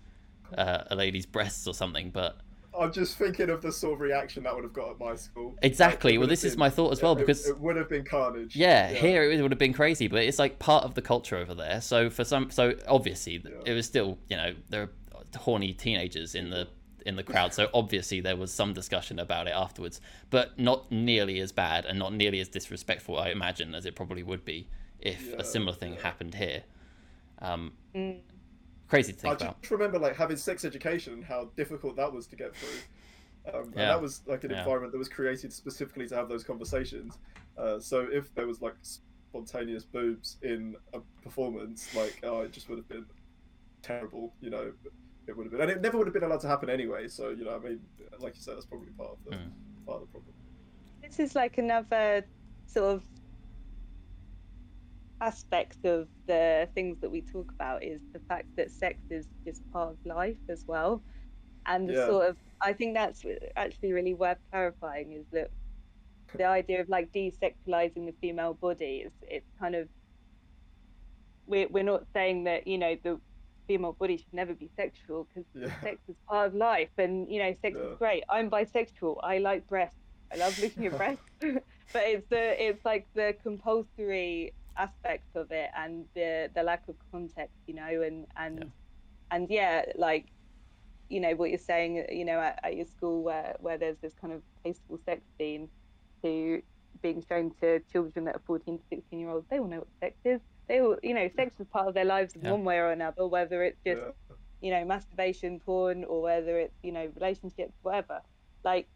uh, a lady's breasts or something but I'm just thinking of the sort of reaction that would have got at my school. Exactly. Like, Well, this have is my thought as well, it- because- it, would have been carnage. yeah, here it would have been crazy but it's like part of the culture over there so for some so obviously Yeah. it was still you know there are horny teenagers in the in the crowd so obviously there was some discussion about it afterwards but not nearly as bad and not nearly as disrespectful i imagine as it probably would be if Yeah, a similar thing yeah. happened here um Mm. Crazy to I think about just remember like having sex education and how difficult that was to get through. Um, Yeah. And that was like an Yeah. environment that was created specifically to have those conversations. Uh, so if there was like spontaneous boobs in a performance, like oh, it just would have been terrible. You know, it would have been, and it never would have been allowed to happen anyway. So you know, I mean, like you said, that's probably part of the Mm. part of the problem. This is like another sort of aspect of the things that we talk about is the fact that sex is just part of life as well. And the Yeah. sort of, I think that's actually really worth clarifying is that the idea of like desexualizing the female body is it's kind of we're, we're not saying that you know the female body should never be sexual because Yeah. sex is part of life and you know sex Yeah. is great i'm bisexual i like breasts i love looking at breasts but it's the it's like the compulsory aspect of it and the the lack of context you know and and Yeah. and yeah like you know what you're saying you know at, at your school where where there's this kind of tasteful sex scene to being shown to children that are 14 to 16 year olds they all know what sex is they all you know sex is part of their lives in Yeah. one way or another whether it's just Yeah. you know masturbation porn or whether it's you know relationships whatever like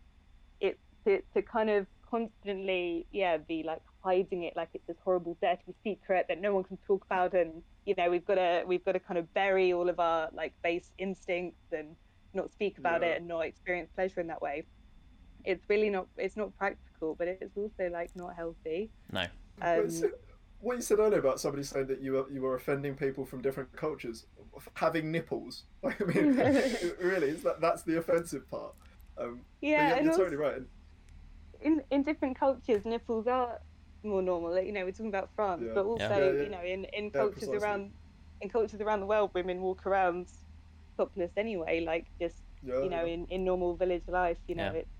it to, to kind of constantly yeah be like hiding it like it's this horrible dirty secret that no one can talk about and you know we've got to we've got to kind of bury all of our like base instincts and not speak about Yeah. it and not experience pleasure in that way it's really not it's not practical but it's also like not healthy no But um, what you said earlier about somebody saying that you were you were offending people from different cultures, having nipples. Like, I mean, really, is that that's the offensive part? Um, yeah, yeah, and you're also, totally right. In in different cultures, nipples are more normal. You know, we're talking about France, Yeah. but also, Yeah, yeah. you know, in, in Yeah, cultures precisely. around in cultures around the world, women walk around topless anyway, like just yeah, you know, yeah, in, in normal village life, you know, Yeah. it's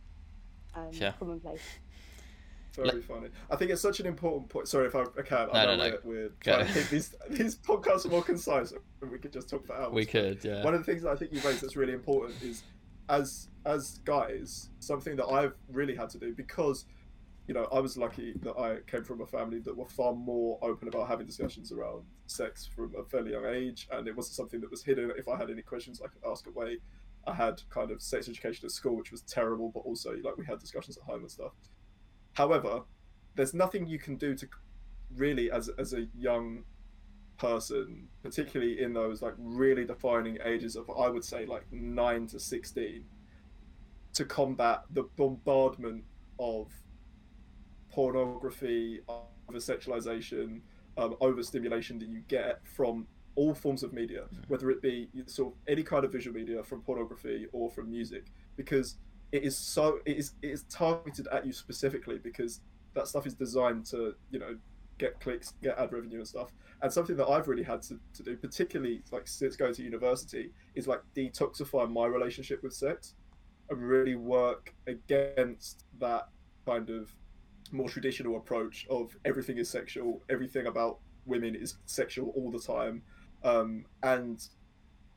um, Yeah. commonplace. very funny. I think it's such an important point. Sorry if I, I can. I No, know no, no. we're, we're trying to keep these these podcasts are more concise, and we could just talk for hours. we could yeah One of the things that I think you raised that's really important is, as as guys, something that I've really had to do because, you know, I was lucky that I came from a family that were far more open about having discussions around sex from a fairly young age, and it wasn't something that was hidden. If I had any questions, I could ask away. I had kind of sex education at school, which was terrible, but also like we had discussions at home and stuff. However, there's nothing you can do to really as as a young person, particularly in those like really defining ages of I would say like nine to sixteen, to combat the bombardment of pornography, over sexualization, um, overstimulation that you get from all forms of media, whether it be sort of any kind of visual media from pornography or from music, because it is so it is it is targeted at you specifically because that stuff is designed to you know get clicks, get ad revenue and stuff. And something that I've really had to, to do, particularly like since going to university, is like detoxify my relationship with sex and really work against that kind of more traditional approach of everything is sexual, everything about women is sexual all the time, um, and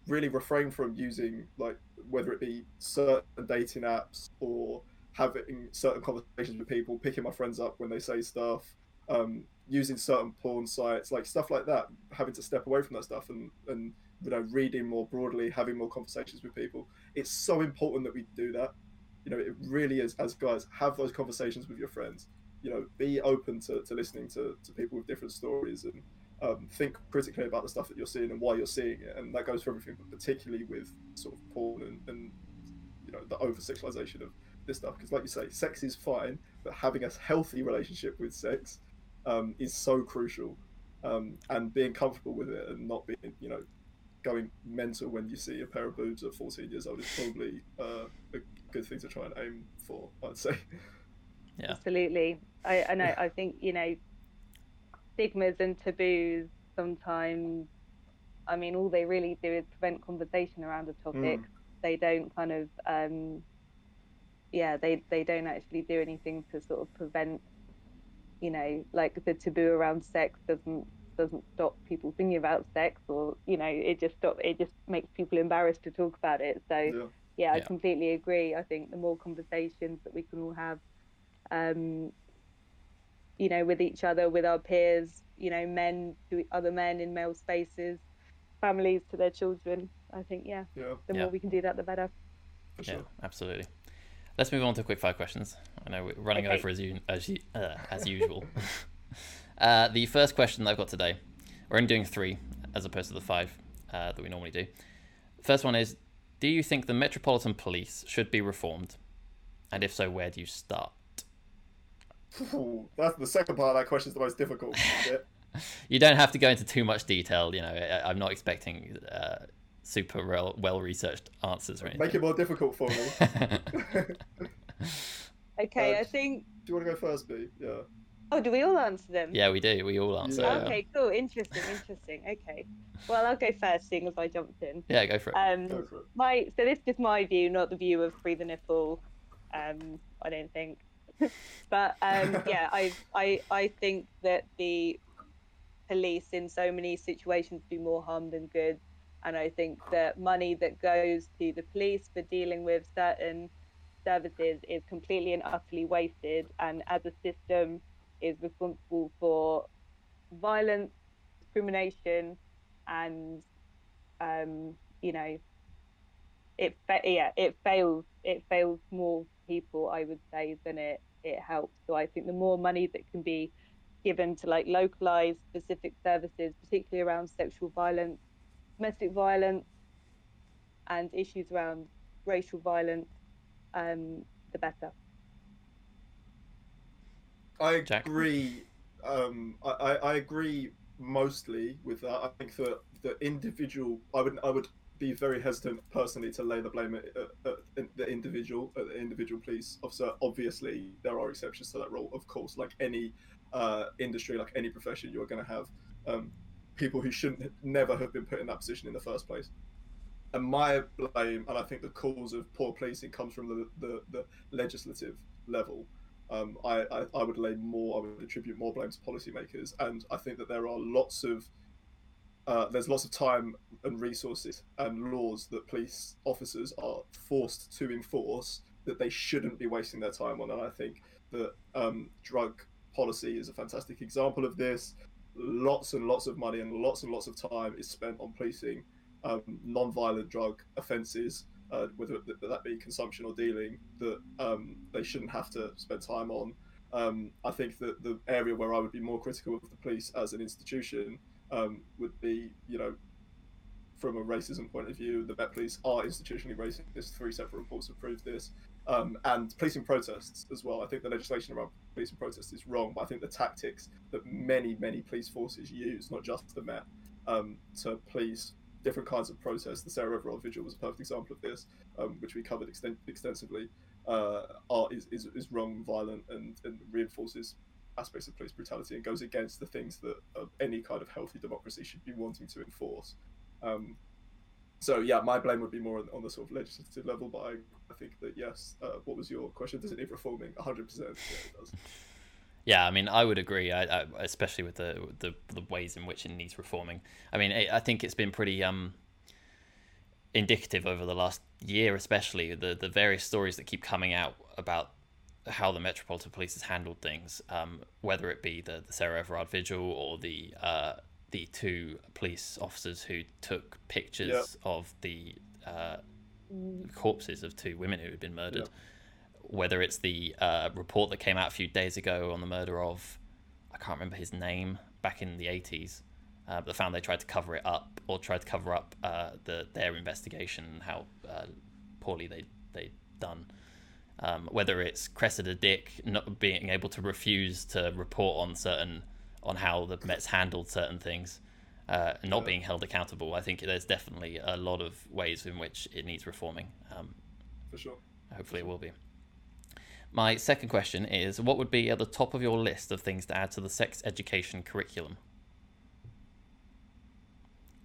really refrain from using like whether it be certain dating apps or having certain conversations with people, picking my friends up when they say stuff, um, using certain porn sites, like stuff like that, having to step away from that stuff and, and you know, reading more broadly, having more conversations with people. It's so important that we do that. You know, it really is as guys, have those conversations with your friends. You know, be open to, to listening to, to people with different stories and um, think critically about the stuff that you're seeing and why you're seeing it. And that goes for everything, but particularly with sort of porn and, and you know, the over sexualization of this stuff. Because like you say sex is fine but having a healthy relationship with sex um, is so crucial. Um, and being comfortable with it and not being you know going mental when you see a pair of boobs at 14 years old is probably uh, a good thing to try and aim for i'd say. Yeah. Absolutely i, I know i think you know stigmas and taboos sometimes i mean all they really do is prevent conversation around a topic. Mm. they don't kind of um, yeah they they don't actually do anything to sort of prevent you know like the taboo around sex doesn't doesn't stop people thinking about sex or you know it just stop it just makes people embarrassed to talk about it. So yeah, yeah, yeah. i completely agree. I think the more conversations that we can all have um you know with each other with our peers you know men to other men in male spaces families to their children i think yeah, yeah. the more we can do that the better For sure. yeah absolutely Let's move on to a quick fire questions. I know we're running okay. over as, you, as, you, uh, as usual. uh, the first question that I've got today, we're only doing three as opposed to the five uh, that we normally do. First one is Do you think the Metropolitan Police should be reformed? And if so, where do you start? Ooh, that's the second part of that question is the most difficult. you don't have to go into too much detail. You know, I, am not expecting uh, super well, well researched answers or anything. Make it more difficult for me. okay, uh, I think. Do you want to go first, Bee? Yeah. Oh, do we all answer them? Yeah, we do. We all answer. Yeah. Okay, cool. Interesting, interesting. Okay. Well, I'll go first, seeing as I jumped in. Yeah, go for it. Um, go for it. My so this is my view, not the view of free the nipple. Um, I don't think. but um, yeah, I I I think that the police in so many situations do more harm than good. And I think that money that goes to the police for dealing with certain services is completely and utterly wasted, and as a system, is responsible for violence, discrimination, and um, you know, it yeah it fails it fails more people I would say than it it helps. So I think the more money that can be given to like localized specific services, particularly around sexual violence domestic violence and issues around racial violence, um, the better. I agree. Um, I, I agree mostly with that. I think that the individual, I would, I would be very hesitant personally to lay the blame at, at, at, the individual, at the individual police officer. Obviously, there are exceptions to that rule, of course. Like any uh, industry, like any profession, you're going to have um, people who shouldn't never have been put in that position in the first place. And my blame, and I think the cause of poor policing comes from the, the, the legislative level. Um, I, I, I, would lay more, I would attribute more blame to policymakers. And I think that there are lots of, uh, there's lots of time and resources and laws that police officers are forced to enforce that they shouldn't be wasting their time on. And I think that um, drug policy is a fantastic example of this lots and lots of money and lots and lots of time is spent on policing um, non-violent drug offences, uh, whether that be consumption or dealing, that um, they shouldn't have to spend time on. Um, I think that the area where I would be more critical of the police as an institution um, would be, you know, from a racism point of view, the Met Police are institutionally racist. Three separate reports have proved this. Um, and policing protests as well. I think the legislation around policing protests is wrong, but I think the tactics that many, many police forces use, not just the Met, um, to police different kinds of protests. The Sarah Everard vigil was a perfect example of this, um, which we covered extensively. Uh, are, is, is, is wrong, violent, and, and reinforces aspects of police brutality and goes against the things that uh, any kind of healthy democracy should be wanting to enforce. Um, so yeah, my blame would be more on, on, the sort of legislative level, but I, I think that yes. Uh, what was your question? Does it need reforming? hundred percent. Yeah, it I mean, I would agree, I, I, especially with the, the the ways in which it needs reforming. I mean, I think it's been pretty um indicative over the last year, especially the the various stories that keep coming out about how the Metropolitan Police has handled things, um, whether it be the, the Sarah Everard vigil or the uh, the two police officers who took pictures yep. of the uh, corpses of two women who had been murdered. Yep. Whether it's the uh, report that came out a few days ago on the murder of, I can't remember his name, back in the 80s, uh, but the found they tried to cover it up or tried to cover up uh, the their investigation and how uh, poorly they they done. Um, whether it's Cressida Dick not being able to refuse to report on certain on how the Mets handled certain things, uh, not yeah. being held accountable, I think there's definitely a lot of ways in which it needs reforming. Um, For sure. Hopefully, For sure. it will be. My second question is: What would be at the top of your list of things to add to the sex education curriculum?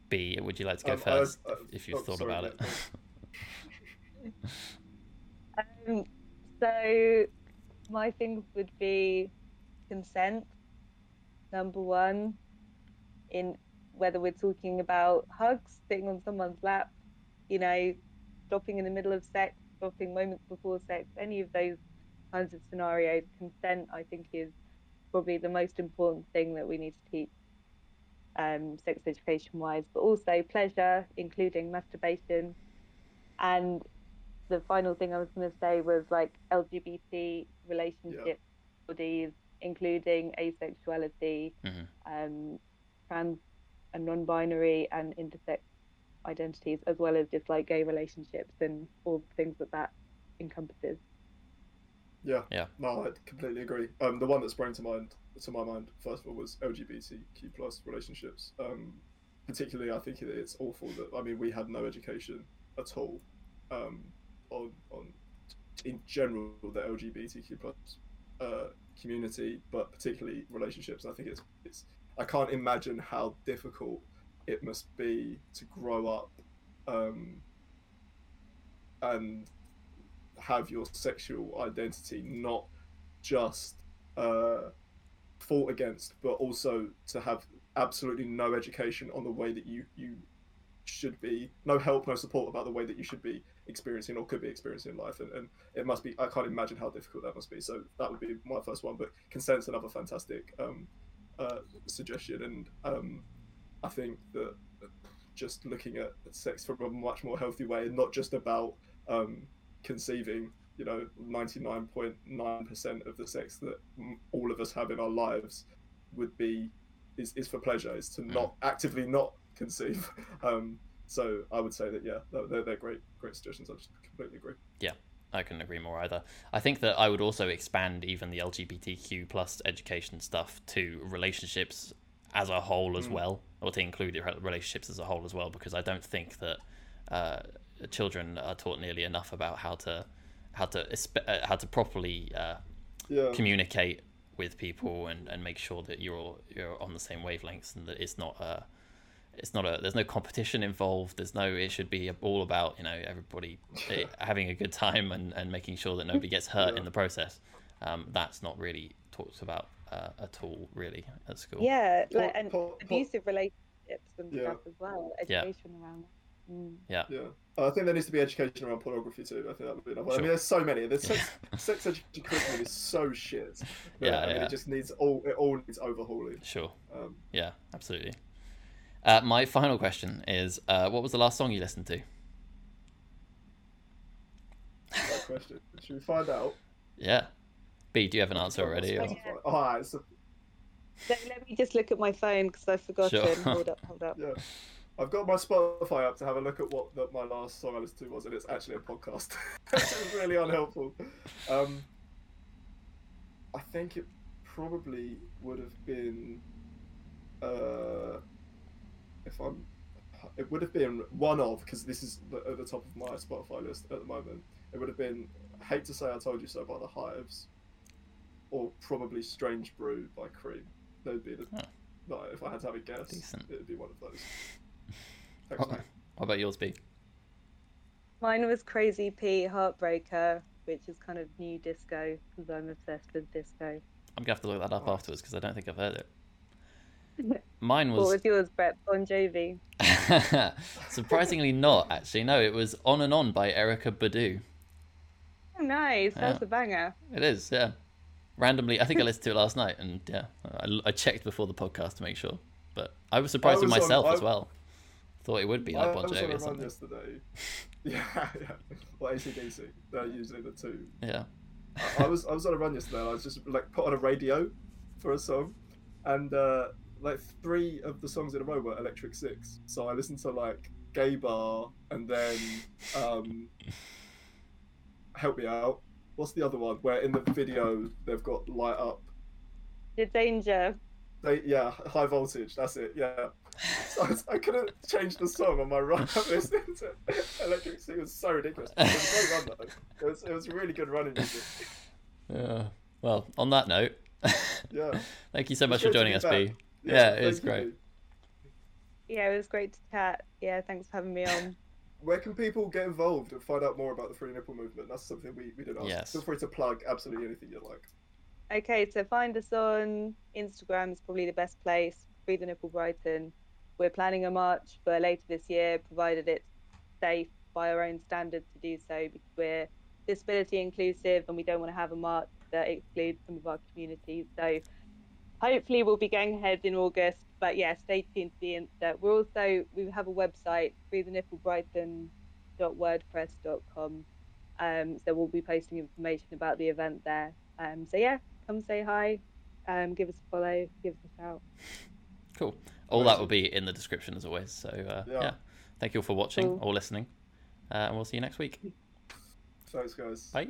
Bee, would you like to go um, first uh, if, if, you've oh, thought sorry, about it? um, so, my things would be consent, number one, in whether we're talking about hugs, sitting on someone's lap, you know, stopping in the middle of sex, stopping moments before sex, any of those kinds of scenarios, consent, I think, is probably the most important thing that we need to teach um, sex education wise, but also pleasure, including masturbation. And the final thing I was going to say was like LGBT relationship yeah. bodies, including asexuality, mm-hmm. um, trans and non binary and intersex identities, as well as just like gay relationships and all the things that that encompasses. Yeah. Yeah. No, I completely agree. Um, the one that sprang to mind to my mind first of all was LGBTQ plus relationships. Um, particularly, I think it's awful that I mean we had no education at all um, on on in general the LGBTQ plus uh, community, but particularly relationships. I think it's it's I can't imagine how difficult it must be to grow up um, and have your sexual identity not just uh, fought against, but also to have absolutely no education on the way that you you should be, no help, no support about the way that you should be experiencing or could be experiencing in life, and, and it must be. I can't imagine how difficult that must be. So that would be my first one. But consent's another fantastic um, uh, suggestion, and um, I think that just looking at sex from a much more healthy way, and not just about um, conceiving you know 99.9% of the sex that all of us have in our lives would be is, is for pleasure is to mm. not actively not conceive um, so i would say that yeah they're, they're great great suggestions i just completely agree yeah I couldn't agree more either. I think that I would also expand even the LGBTQ plus education stuff to relationships as a whole as mm. well, or to include relationships as a whole as well, because I don't think that uh, children are taught nearly enough about how to how to uh, how to properly uh, yeah. communicate with people and, and make sure that you're you're on the same wavelengths and that it's not a it's not a there's no competition involved there's no it should be all about you know everybody eh, having a good time and, and making sure that nobody gets hurt yeah. in the process um, that's not really talked about uh, at all really at school yeah like, and abusive relationships and yeah. stuff as well education around Mm. Yeah. Yeah. I think there needs to be education around pornography too. I think that would be enough. Sure. I mean, there's so many. The sex, sex education curriculum is so shit. Yeah, I mean, yeah. It just needs all. It all needs overhauling. Sure. Um, yeah, absolutely. Uh, my final question is: uh, What was the last song you listened to? That question. Should we find out? Yeah. Bee, do you have an answer already? Or... Oh, it's a... let, let, me just look at my phone because I've forgotten. Sure. hold up, hold up. Yeah. I've got my Spotify up to have a look at what the, my last song I listened to was, and it's actually a podcast. it's really unhelpful. Um, I think it probably would have been, uh, if I'm, it would have been one of because this is at the top of my Spotify list at the moment. It would have been "Hate to Say I Told You So" by the Hives, or probably Strange Brew by Cream. They'd be the. Oh. No, if I had to have a guess, Decent. it would be one of those. Thanks, What mate. about yours, Bee? Mine was Crazy P Heartbreaker, which is kind of new disco because I'm obsessed with disco. I'm gonna have to look that up Nice. afterwards because I don't think I've heard it. Mine was. What was was yours, Brett? Bon Jovi. surprisingly not actually. No, it was "On and On" by Erykah Badu. Oh, nice. That's Yeah. a banger. It is, yeah. Randomly, I think I listened to it last night, and yeah, I, I checked before the podcast to make sure. But I was surprised with was on- myself as I- well. Thought it would be like I Bon was on Jovi or something. yesterday. Yeah, yeah. Or ACDC. They're usually the two. Yeah. I, I was I was on a run yesterday. And I was just like put on a radio for a song, and uh, like three of the songs in a row were Electric Six. So I listened to like Gay Bar, and then um, Help Me Out. What's the other one? Where in the video they've got light up. The danger. They, yeah, high voltage. That's it. Yeah. So I, was- I couldn't change the song on my run. I listening to Electric Six. It was so ridiculous. It was a great run though. It was, it was really good running music. Yeah. Well, on that note, Yeah. thank you so much for joining us, back. Bee. Yeah, it thank is great. Yeah, it was great to chat. Yeah, thanks for having me on. Where can people get involved and find out more about the free nipple movement? That's something we, we did ask. Yes. Feel free to plug absolutely anything you like. Okay, so find us on Instagram is probably the best place. Free the Nipple Brighton. We're planning a march for later this year, provided it's safe by our own standards to do so, because we're disability inclusive and we don't want to have a march that excludes some of our communities. So hopefully we'll be going ahead in August. But yeah, stay tuned to the Insta. We're also we have a website, freethenipple.brighton.wordpress.com. Um, so we'll be posting information about the event there. Um, so yeah, come say hi, um, give us a follow, give us a shout. Cool. All that will be in the description as always. So uh, yeah. Yeah. thank you all for watching Cool. or listening, uh, and we'll see you next week. Thanks, guys. Bye.